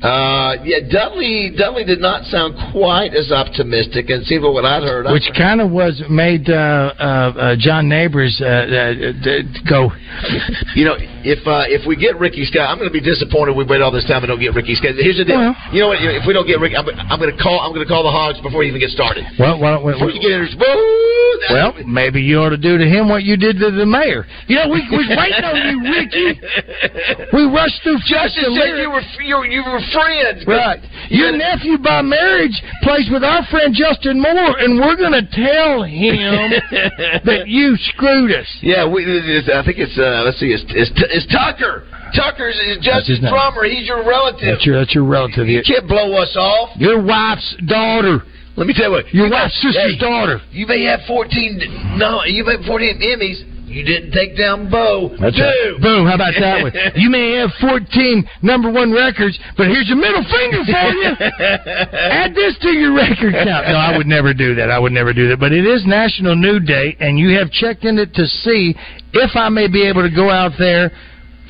S4: Uh, yeah, Dudley Dudley did not sound quite as optimistic, and see what I'd heard.
S5: Which kind of was made uh, uh, uh, John Neighbors uh, uh, go.
S4: You know, if uh, if we get Ricky Skaggs, I'm going to be disappointed we wait all this time and don't get Ricky Skaggs. Here's the deal.
S5: Well.
S4: you know what? If we don't get Ricky, I'm, I'm going to call. I'm going to call the Hogs before you even get started.
S5: Well,
S4: Before you get in,
S5: well, maybe you ought to do to him what you did to the mayor. You know, we we waiting on you, Ricky. [laughs] We rushed through just
S4: Justin said you were you were, you were friends.
S5: Right. Your nephew by marriage plays with our friend Justin Moore, and we're going to tell him [laughs] that you screwed us.
S4: Yeah, we, I think it's uh, let's see, it's, it's, it's Tucker. Tucker's is
S5: his
S4: drummer. He's your relative.
S5: That's your that's your relative.
S4: You can't blow us off.
S5: Your wife's daughter.
S4: Let me tell you what.
S5: Your
S4: you
S5: wife's
S4: got-
S5: sister's
S4: hey,
S5: daughter.
S4: You may have fourteen. No, you may have fourteen Emmys. You didn't take down Bo.
S5: That's
S4: Dude.
S5: right. Boom. How about that one? You may have 14 number one records, but here's your middle finger for you. [laughs] Add this to your record count. No, I would never do that. I would never do that. But it is National Nude Day, and you have checked in it to see if I may be able to go out there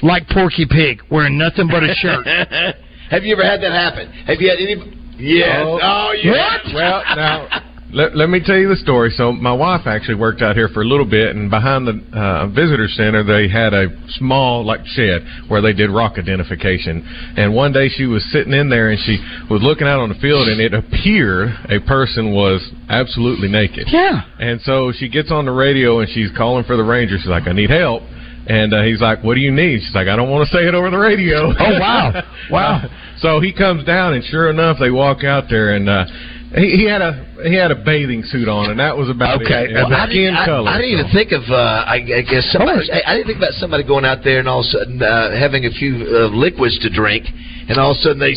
S5: like Porky Pig, wearing nothing but a shirt. [laughs]
S4: have you ever had that happen? Have you had any? Yes.
S29: Oh.
S4: Oh, yeah.
S29: Well, now let, let me tell you the story. So my wife actually worked out here for a little bit, and behind the uh, visitor center they had a small like shed where they did rock identification. And one day she was sitting in there and she was looking out on the field, and it appeared a person was absolutely naked.
S5: Yeah.
S29: And so she gets on the radio and she's calling for the ranger. She's like, "I need help." And uh, he's like, "What do you need?" She's like, "I don't want to say it over the radio."
S5: Oh, wow. [laughs] Wow.
S29: so he comes down, and sure enough, they walk out there, and uh, he, he had a he had a bathing suit on, and that was about
S4: Okay,
S29: it.
S4: well, I,
S29: skin
S4: didn't, I,
S29: color.
S4: I didn't even think of. Uh, I, I guess somebody. I, I didn't think about somebody going out there and all of a sudden uh, having a few uh, liquids to drink, and all of a sudden they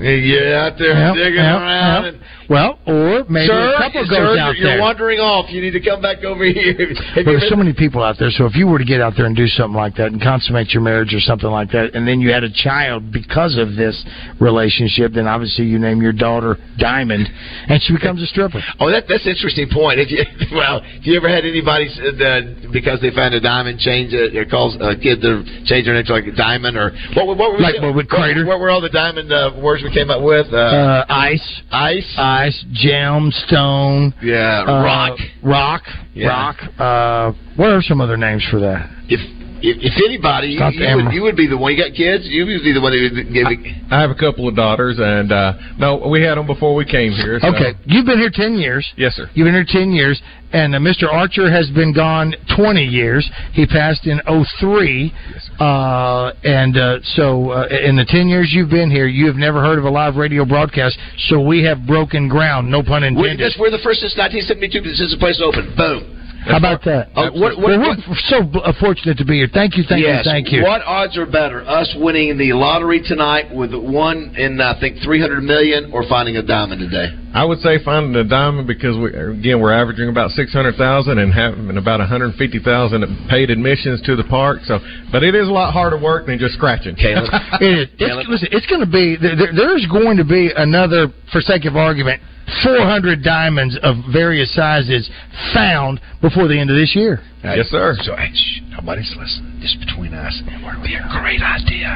S4: You're out there
S5: Yep,
S4: digging
S5: yep,
S4: around.
S5: yep.
S4: And,
S5: Well, or maybe
S4: sir,
S5: a couple
S4: sir,
S5: goes
S4: you're,
S5: out
S4: you're wandering off. You need to come back over here. [laughs]
S5: Well, there's so many people out there. So if you were to get out there and do something like that and consummate your marriage or something like that, and then you had a child because of this relationship, then obviously you name your daughter Diamond, and she becomes a stripper.
S4: Oh, that, that's an interesting point. If you [laughs] well, if you ever had anybody uh, that because they found a diamond change it or calls a kid to change their name to like a diamond or what? were- What were we
S5: Like
S4: saying?
S5: what with Crater?
S4: What, were all the diamond uh, words we came up with? Uh,
S5: Uh, ice,
S4: ice,
S5: ice, gem, stone,
S4: yeah,
S5: uh,
S4: rock.
S5: rock,
S4: Yeah.
S5: rock. Uh, what are some other names for that?
S4: If if, if anybody, you, you, would, you would be the one. You got kids. You would be the one who would give. me-
S29: I have a couple of daughters, and uh, no, we had them before we came here. So.
S5: Okay, you've been here ten years.
S29: Yes, sir.
S5: You've been here ten years, and uh, Mr. Archer has been gone twenty years. He passed in '03, uh, and uh, so uh, in the ten years you've been here, you have never heard of a live radio broadcast. So we have broken ground. No pun
S4: We,
S5: intended.
S4: this, we're the first since 1972 since the place opened. Boom.
S5: How about that?
S4: Oh, what- what-
S5: well, we're so uh, fortunate to be here. Thank you, thank
S4: yes.
S5: you, thank you.
S4: What odds are better, us winning the lottery tonight with one in I think 300 million, or finding a diamond today?
S29: I would say finding a diamond because we again we're averaging about six hundred thousand and having about one hundred fifty thousand paid admissions to the park. So, but it is a lot harder work than just scratching.
S4: Caleb, [laughs]
S5: it is. It's, listen, it's going to be there, there- there's going to be another, for sake of argument, 400 diamonds of various sizes found before the end of this year.
S29: Yes, sir.
S4: So, hey, shh, nobody's listening. Just between us, it would be a great idea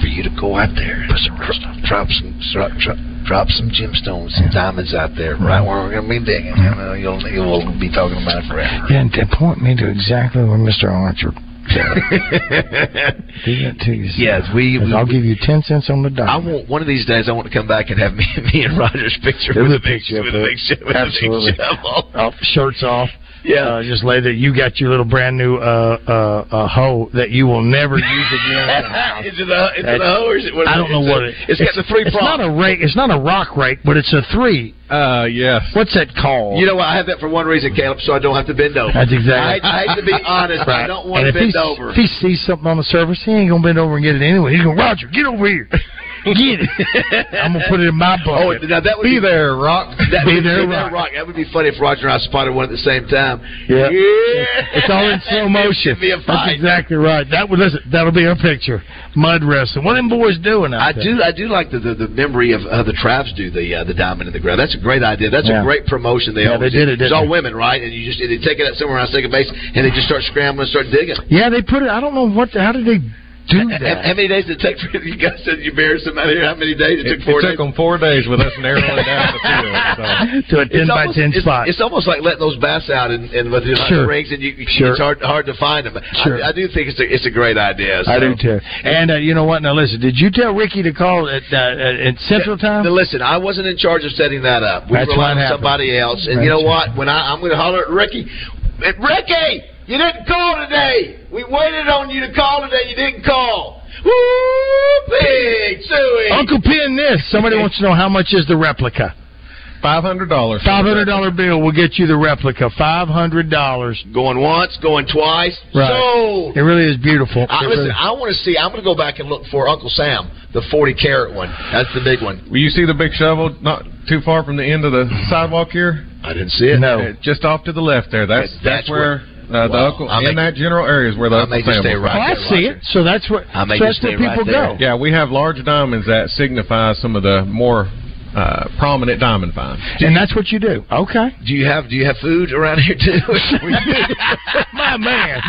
S4: for you to go out there and dro- drop some drop, drop, drop some gemstones, some diamonds out there, right where we're going to be digging. You know, you'll you'll be talking about it forever.
S5: Yeah, and, and point me to exactly where Mr. Archer. Do that to you.
S4: Yes, we- we-
S5: I'll give you ten cents on the dollar.
S4: I want one of these days. I want to come back and have me, [laughs] me and Roger's picture
S5: There's
S4: with
S5: a
S4: a big
S5: picture
S4: with a big with a big shovel.
S5: Oh, shirts off.
S4: Yeah.
S5: Uh, just lay there. You got your little brand new uh, uh, uh, hoe that you will never use again. [laughs]
S4: is it a is it a hoe or is it? What is
S5: I don't know
S4: it's
S5: what
S4: a,
S5: it.
S4: It's got the three
S5: It's not a rake. It's not a rock rake, but it's a three.
S29: Uh, yes.
S5: What's that called?
S4: You know what? I have that for one reason, Caleb, so I don't have to bend over.
S5: That's exactly.
S4: I, I hate to be [laughs] honest. I don't want to bend over.
S5: If he sees something on the surface, he ain't gonna bend over and get it anyway. He's gonna Roger, get over here, get it. [laughs] I'm gonna put it in my
S4: book
S5: Oh,
S4: now that would
S29: Be
S4: be,
S29: there, Rock.
S4: That
S5: Be
S4: would
S5: there,
S4: be
S5: Rock.
S4: rock. That would be funny if Roger and I spotted one at the same time.
S5: Yeah.
S4: Yeah.
S5: It's all in slow [laughs] motion.
S4: Be a
S5: That's exactly right. That would listen. That'll be our picture. Mud wrestling. What are them boys doing out
S4: I
S5: there?
S4: do. I do like the the, the memory of uh, the Travs do the uh, the diamond in the ground. That's a great idea. That's
S5: Yeah.
S4: a great promotion. They
S5: Yeah,
S4: always
S5: they did it,
S4: It's
S5: didn't
S4: all
S5: they?
S4: women, right? And you just they take it out somewhere around second base, and they just start scrambling, and start digging.
S5: Yeah, they put it. I don't know what. The, how did they do
S4: How,
S5: that?
S4: how many days did it take for you guys said you buried somebody here? How many days? It,
S29: It,
S4: took four
S29: it
S4: days.
S29: took them four days with us narrowing down the field. So. [laughs]
S5: to a ten
S4: It's
S5: by
S4: almost-
S5: ten
S4: it's,
S5: spot.
S4: It's almost like letting those bass out and, and with the
S5: Sure.
S4: rings, and you,
S5: Sure.
S4: it's hard hard to find them.
S5: Sure.
S4: I, I do think it's a it's a great idea.
S5: I do too. And uh, you know what? Now listen. Did you tell Ricky to call at uh, at at Central Time?
S4: Now, listen, I wasn't in charge of setting that up. We
S5: That's
S4: relied
S5: what
S4: on
S5: happened.
S4: somebody else. And
S5: That's
S4: you know
S5: right.
S4: what? When I, I'm going to holler at Ricky, "Hey, Ricky, you didn't call today. We waited on you to call today. You didn't call. Woo, big suey.
S5: Uncle Pen, this. Somebody wants to know how much is the replica.
S29: Five hundred dollars.
S5: Five hundred dollar bill will get you the replica. Five hundred dollars.
S4: Going once, going twice.
S5: Right.
S4: Sold.
S5: It really is beautiful.
S4: I, listen,
S5: really-
S4: I want to see. I'm going to go back and look for Uncle Sam, the 40 carat one. That's the big one.
S29: Will you see the big shovel not too far from the end of the sidewalk here?
S4: I didn't see it.
S5: No.
S29: Just off to the left there. That's
S4: That's
S29: that's, where. Uh, the
S4: Wow.
S29: uncle
S4: I
S29: in
S4: may-
S29: that general area is where the
S4: I
S29: Uncle
S4: may just stay right
S5: Oh, I see
S4: Roger.
S5: it. So that's what.
S4: I may
S5: so
S4: just
S5: that's where
S4: stay right
S5: people go.
S29: Yeah, we have large diamonds that signify some of the more uh, prominent diamond finds.
S5: And that's what you do. Okay.
S4: Do you have Do you have food around here too? [laughs]
S5: My man.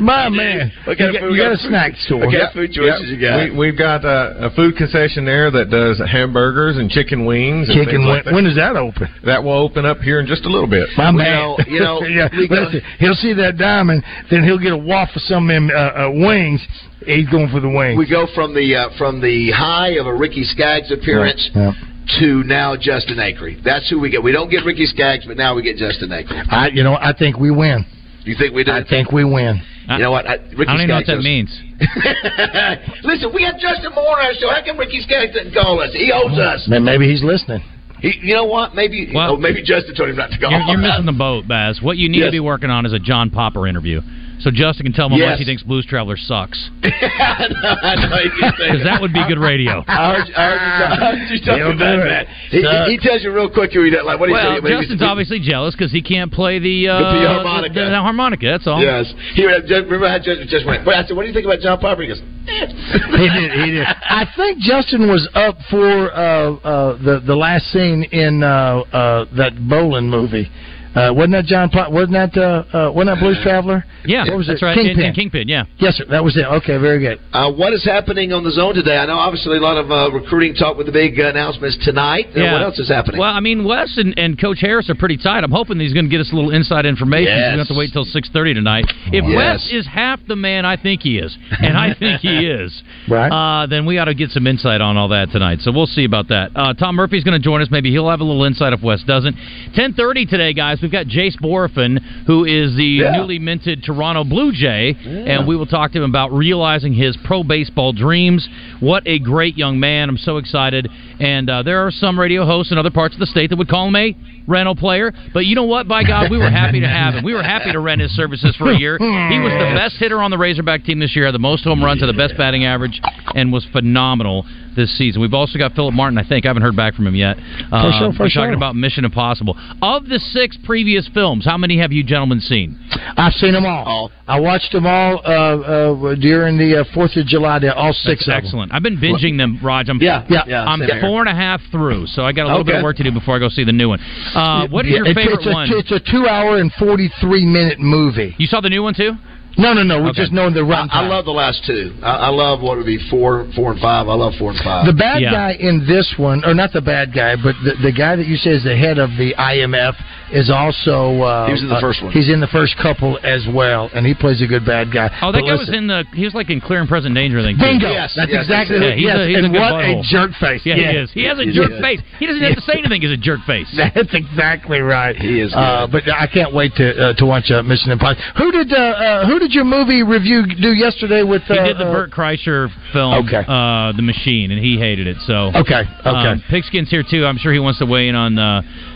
S5: My man.
S4: What
S5: You
S4: kind of
S5: got,
S4: food-
S5: you got a
S4: what kind of
S5: snack store.
S4: what kind
S29: Yeah,
S4: of food choices
S29: yeah.
S4: you got?
S29: We, we've got uh, a food concession there that does hamburgers and chicken wings. And
S5: Chicken.
S29: things
S5: When,
S29: like that.
S5: when does that open?
S29: That will open up here in just a little bit.
S5: My
S4: Well,
S5: man.
S4: you know- you know, [laughs]
S5: yeah,
S4: go-
S5: listen, he'll see that diamond, then he'll get a waft of some of them uh, uh, wings. He's going for the wings.
S4: we go from the uh, from the high of a Ricky Skaggs appearance
S5: Yeah.
S4: To now Justin Acri. That's who we get. We don't get Ricky Skaggs, but now we get Justin Acri.
S5: I, you know, I think we win.
S4: You think we do?
S5: I think we win.
S4: you know what? I, Ricky
S25: I don't even know what
S4: Skaggs
S25: that
S4: knows-
S25: means. [laughs]
S4: Listen, we have Justin Moore on our show. How come Ricky Skaggs didn't call us? He owes us.
S5: Maybe he's listening.
S4: He, you know what? Maybe
S25: Well-
S4: oh, maybe Justin told him not to call.
S25: You're, you're missing the boat, Baz. What you need
S4: Yes.
S25: to be working on is a John Popper interview. So Justin can tell him how
S4: Yes.
S25: much he thinks Blues Traveler sucks. [laughs]
S4: I know, I know you can say
S25: Because that would be good radio.
S4: I heard, you- I heard
S25: He'll
S4: about
S25: do it.
S4: that. He, he, he tells you real quick. You read that like what do you
S25: well,
S4: say?
S25: Justin's obviously jealous because he can't play the, uh,
S4: The harmonica.
S25: The, the harmonica. That's all.
S4: Yes. He read- just- remember how Judge just went. But I said, "What do you think about John Piper?" He goes,
S5: he did. He did. I think Justin was up for uh, uh, the the last scene in uh, uh, that Bolin movie. Uh, wasn't that John? Pot- wasn't that uh, uh, wasn't that Blues Traveler?
S25: Yeah,
S5: what was
S25: that's
S5: it?
S25: right.
S5: Kingpin.
S25: in Kingpin, yeah.
S5: Yes, sir. That was it. Okay, very good.
S4: Uh, what is happening on the zone today? I know obviously a lot of uh, recruiting talk with the big uh, announcements tonight. Uh, what else is happening?
S25: Well, I mean, Wes and, and Coach Harris are pretty tight. I'm hoping he's going to get us a little inside information. so We don't have to wait till 6:30 tonight. If
S4: Yes.
S25: Wes is half the man I think he is, and I think he [laughs] is,
S5: right?
S25: Uh, then we ought to get some insight on all that tonight. So we'll see about that. Uh, Tom Murphy's going to join us. Maybe he'll have a little insight if Wes doesn't. 10:30 today, guys. We've got Jace Bohrofen, who is the
S4: Yeah.
S25: newly minted Toronto Blue Jay, and we will talk to him about realizing his pro baseball dreams. What a great young man! I'm so excited. And uh, there are some radio hosts in other parts of the state that would call him a rental player. But you know what? By God, we were happy to have him. We were happy to rent his services for a year. He was the [laughs] best hitter on the Razorback team this year, had the most home runs, had the best batting average, and was phenomenal this season. We've also got Philip Martin. I think I haven't heard back from him yet. Uh,
S5: For sure, for
S25: we're
S5: sure.
S25: talking about Mission Impossible. Of the six previous films, how many have you gentlemen seen?
S5: I've seen them all. I watched them all uh, uh, during the uh, Fourth of July. All six
S25: That's
S5: of them.
S25: excellent. I've been binging them, Raj. I'm,
S5: Yeah, yeah, yeah,
S25: I'm
S5: same here.
S25: Four and a half through, so I got a little bit of work to do before I go see the new one. Uh, what is your
S5: It's-
S25: favorite
S5: it's a,
S25: one?
S5: It's a two-hour and forty-three minute movie.
S25: You saw the new one too?
S5: No, no, no. We
S4: Okay.
S5: just know the run.
S4: I, I love the last two. I, I love what would be four, four and five. I love four and five.
S5: The bad guy in this one, or not the bad guy, but the, the guy that you say is the head of the IMF is also. Uh,
S4: He was in the
S5: uh,
S4: first one.
S5: He's in the first couple as well, and he plays a good bad guy.
S25: Oh, that
S5: But
S25: guy
S5: listen,
S25: was in the. He was like in Clear and Present Danger. I think.
S5: Bingo. Yes, That's yes, exactly
S25: Yeah, he's
S5: yes,
S25: a, he's
S5: and
S25: a good
S5: what a jerk face.
S25: Yeah,
S5: Yeah.
S25: he is. He has a
S5: He
S25: jerk
S5: is.
S25: face. He doesn't have to say anything. He's a jerk face. [laughs]
S5: That's exactly right.
S4: He is.
S5: Uh, but I can't wait to uh, to watch uh, Mission Impossible. Who did uh, uh, who did your movie review do yesterday with? Uh,
S25: He did the
S5: uh,
S25: Bert Kreischer film,
S5: Okay.
S25: uh, The Machine, and he hated it. So
S5: Okay, okay.
S25: Um, Pigskin's here too. I'm sure he wants to weigh in on.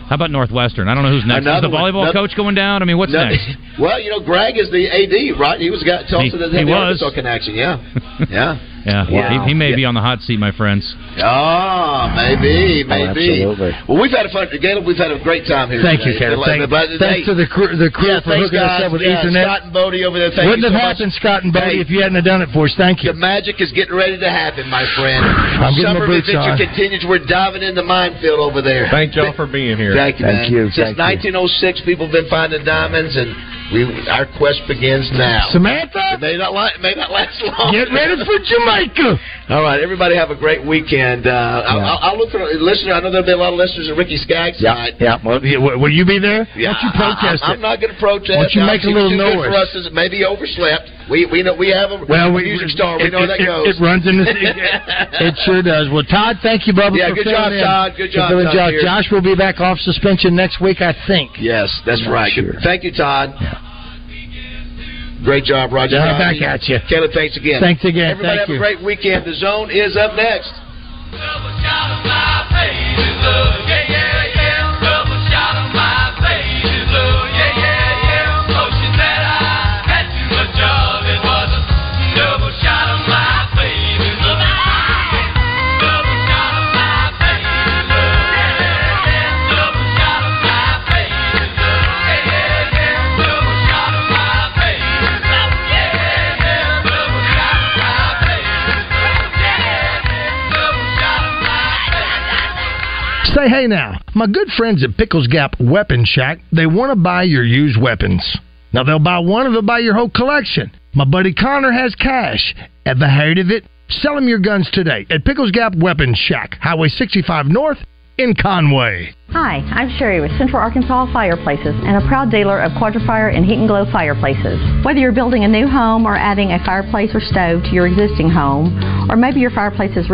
S25: How about Northwestern? I don't know who's next.
S4: Another
S25: is the
S4: one.
S25: volleyball
S4: Another-
S25: coach going down? I mean, what's
S4: No,
S25: next? [laughs]
S4: Well, you know, Greg is the AD, right? He was the guy that told
S25: He-
S4: that
S25: he
S4: the
S25: was.
S4: Arkansas connection. Yeah, [laughs] yeah.
S25: Yeah,
S4: Wow.
S25: he, he may
S4: Yeah.
S25: be on the hot seat, my friends.
S4: Ah, maybe, maybe.
S5: absolutely.
S4: Well, we've had a fun, Caleb. We've had a great time here.
S5: Thank you,
S4: today.
S5: Caleb. Thank- thanks
S4: hey,
S5: to the crew, the crew
S4: yeah,
S5: for
S4: thanks,
S5: hooking us up with
S4: yeah,
S5: Ethernet.
S4: Scott and Bodie over there. Thank
S5: Wouldn't
S4: you
S5: have
S4: so
S5: happened,
S4: much.
S5: Scott and Bodie,
S4: Hey,
S5: if you hadn't have done it for us. Thank you.
S4: The magic is getting ready to happen, my friend.
S5: I'm getting my
S4: Summer
S5: boots
S4: adventure
S5: on.
S4: continues. We're diving in the minefield over there.
S29: Thank y'all for being here.
S4: Thank you,
S5: Thank
S4: man.
S5: you,
S4: Since
S5: thank you.
S4: 1906, people have been finding diamonds, and we our quest begins now.
S5: Samantha,
S4: It may not, it may not last long.
S5: get ready for Jamaica.
S4: All right, everybody have a great weekend. Uh, I'll, I'll, I'll look for a listener. I know there'll be a lot of listeners at Ricky Skaggs
S5: Yeah,
S4: tonight.
S5: yeah. Well, yeah, will you be there?
S4: Yeah,
S5: Why don't you protest
S4: I, am not going to protest.
S5: Why don't you make a little
S4: too good
S5: noise?
S4: for us. As maybe overslept. We we know we have a
S5: Well, we,
S4: music star. We
S5: it,
S4: know
S5: it,
S4: that
S5: it-
S4: goes.
S5: It, runs in the. [laughs] It, it sure does. Well, Todd, thank you, Bubba.
S4: Yeah, good job,
S5: in.
S4: Todd. Good job, Todd
S5: Josh. Josh will be back off suspension next week, I think.
S4: Yes, that's
S5: Not
S4: right.
S5: sure.
S4: Thank you, Todd. Great job, Roger.
S5: Yeah,
S4: Cosby.
S5: back at you.
S4: Caleb, thanks again.
S5: Thanks again.
S4: Everybody
S5: Thank
S4: have
S5: you.
S4: a great weekend. The Zone is up next.
S5: Say hey now. My good friends at Pickles Gap Weapon Shack, they want to buy your used weapons. Now they'll buy one or they'll buy your whole collection. My buddy Connor has cash. Ever heard of it? Sell him your guns today at Pickles Gap Weapon Shack, Highway 65 North in Conway.
S30: Hi, I'm Sherry with Central Arkansas Fireplaces and a proud dealer of Quadrifire and Heat and Glow fireplaces. Whether you're building a new home or adding a fireplace or stove to your existing home, or maybe your fireplace is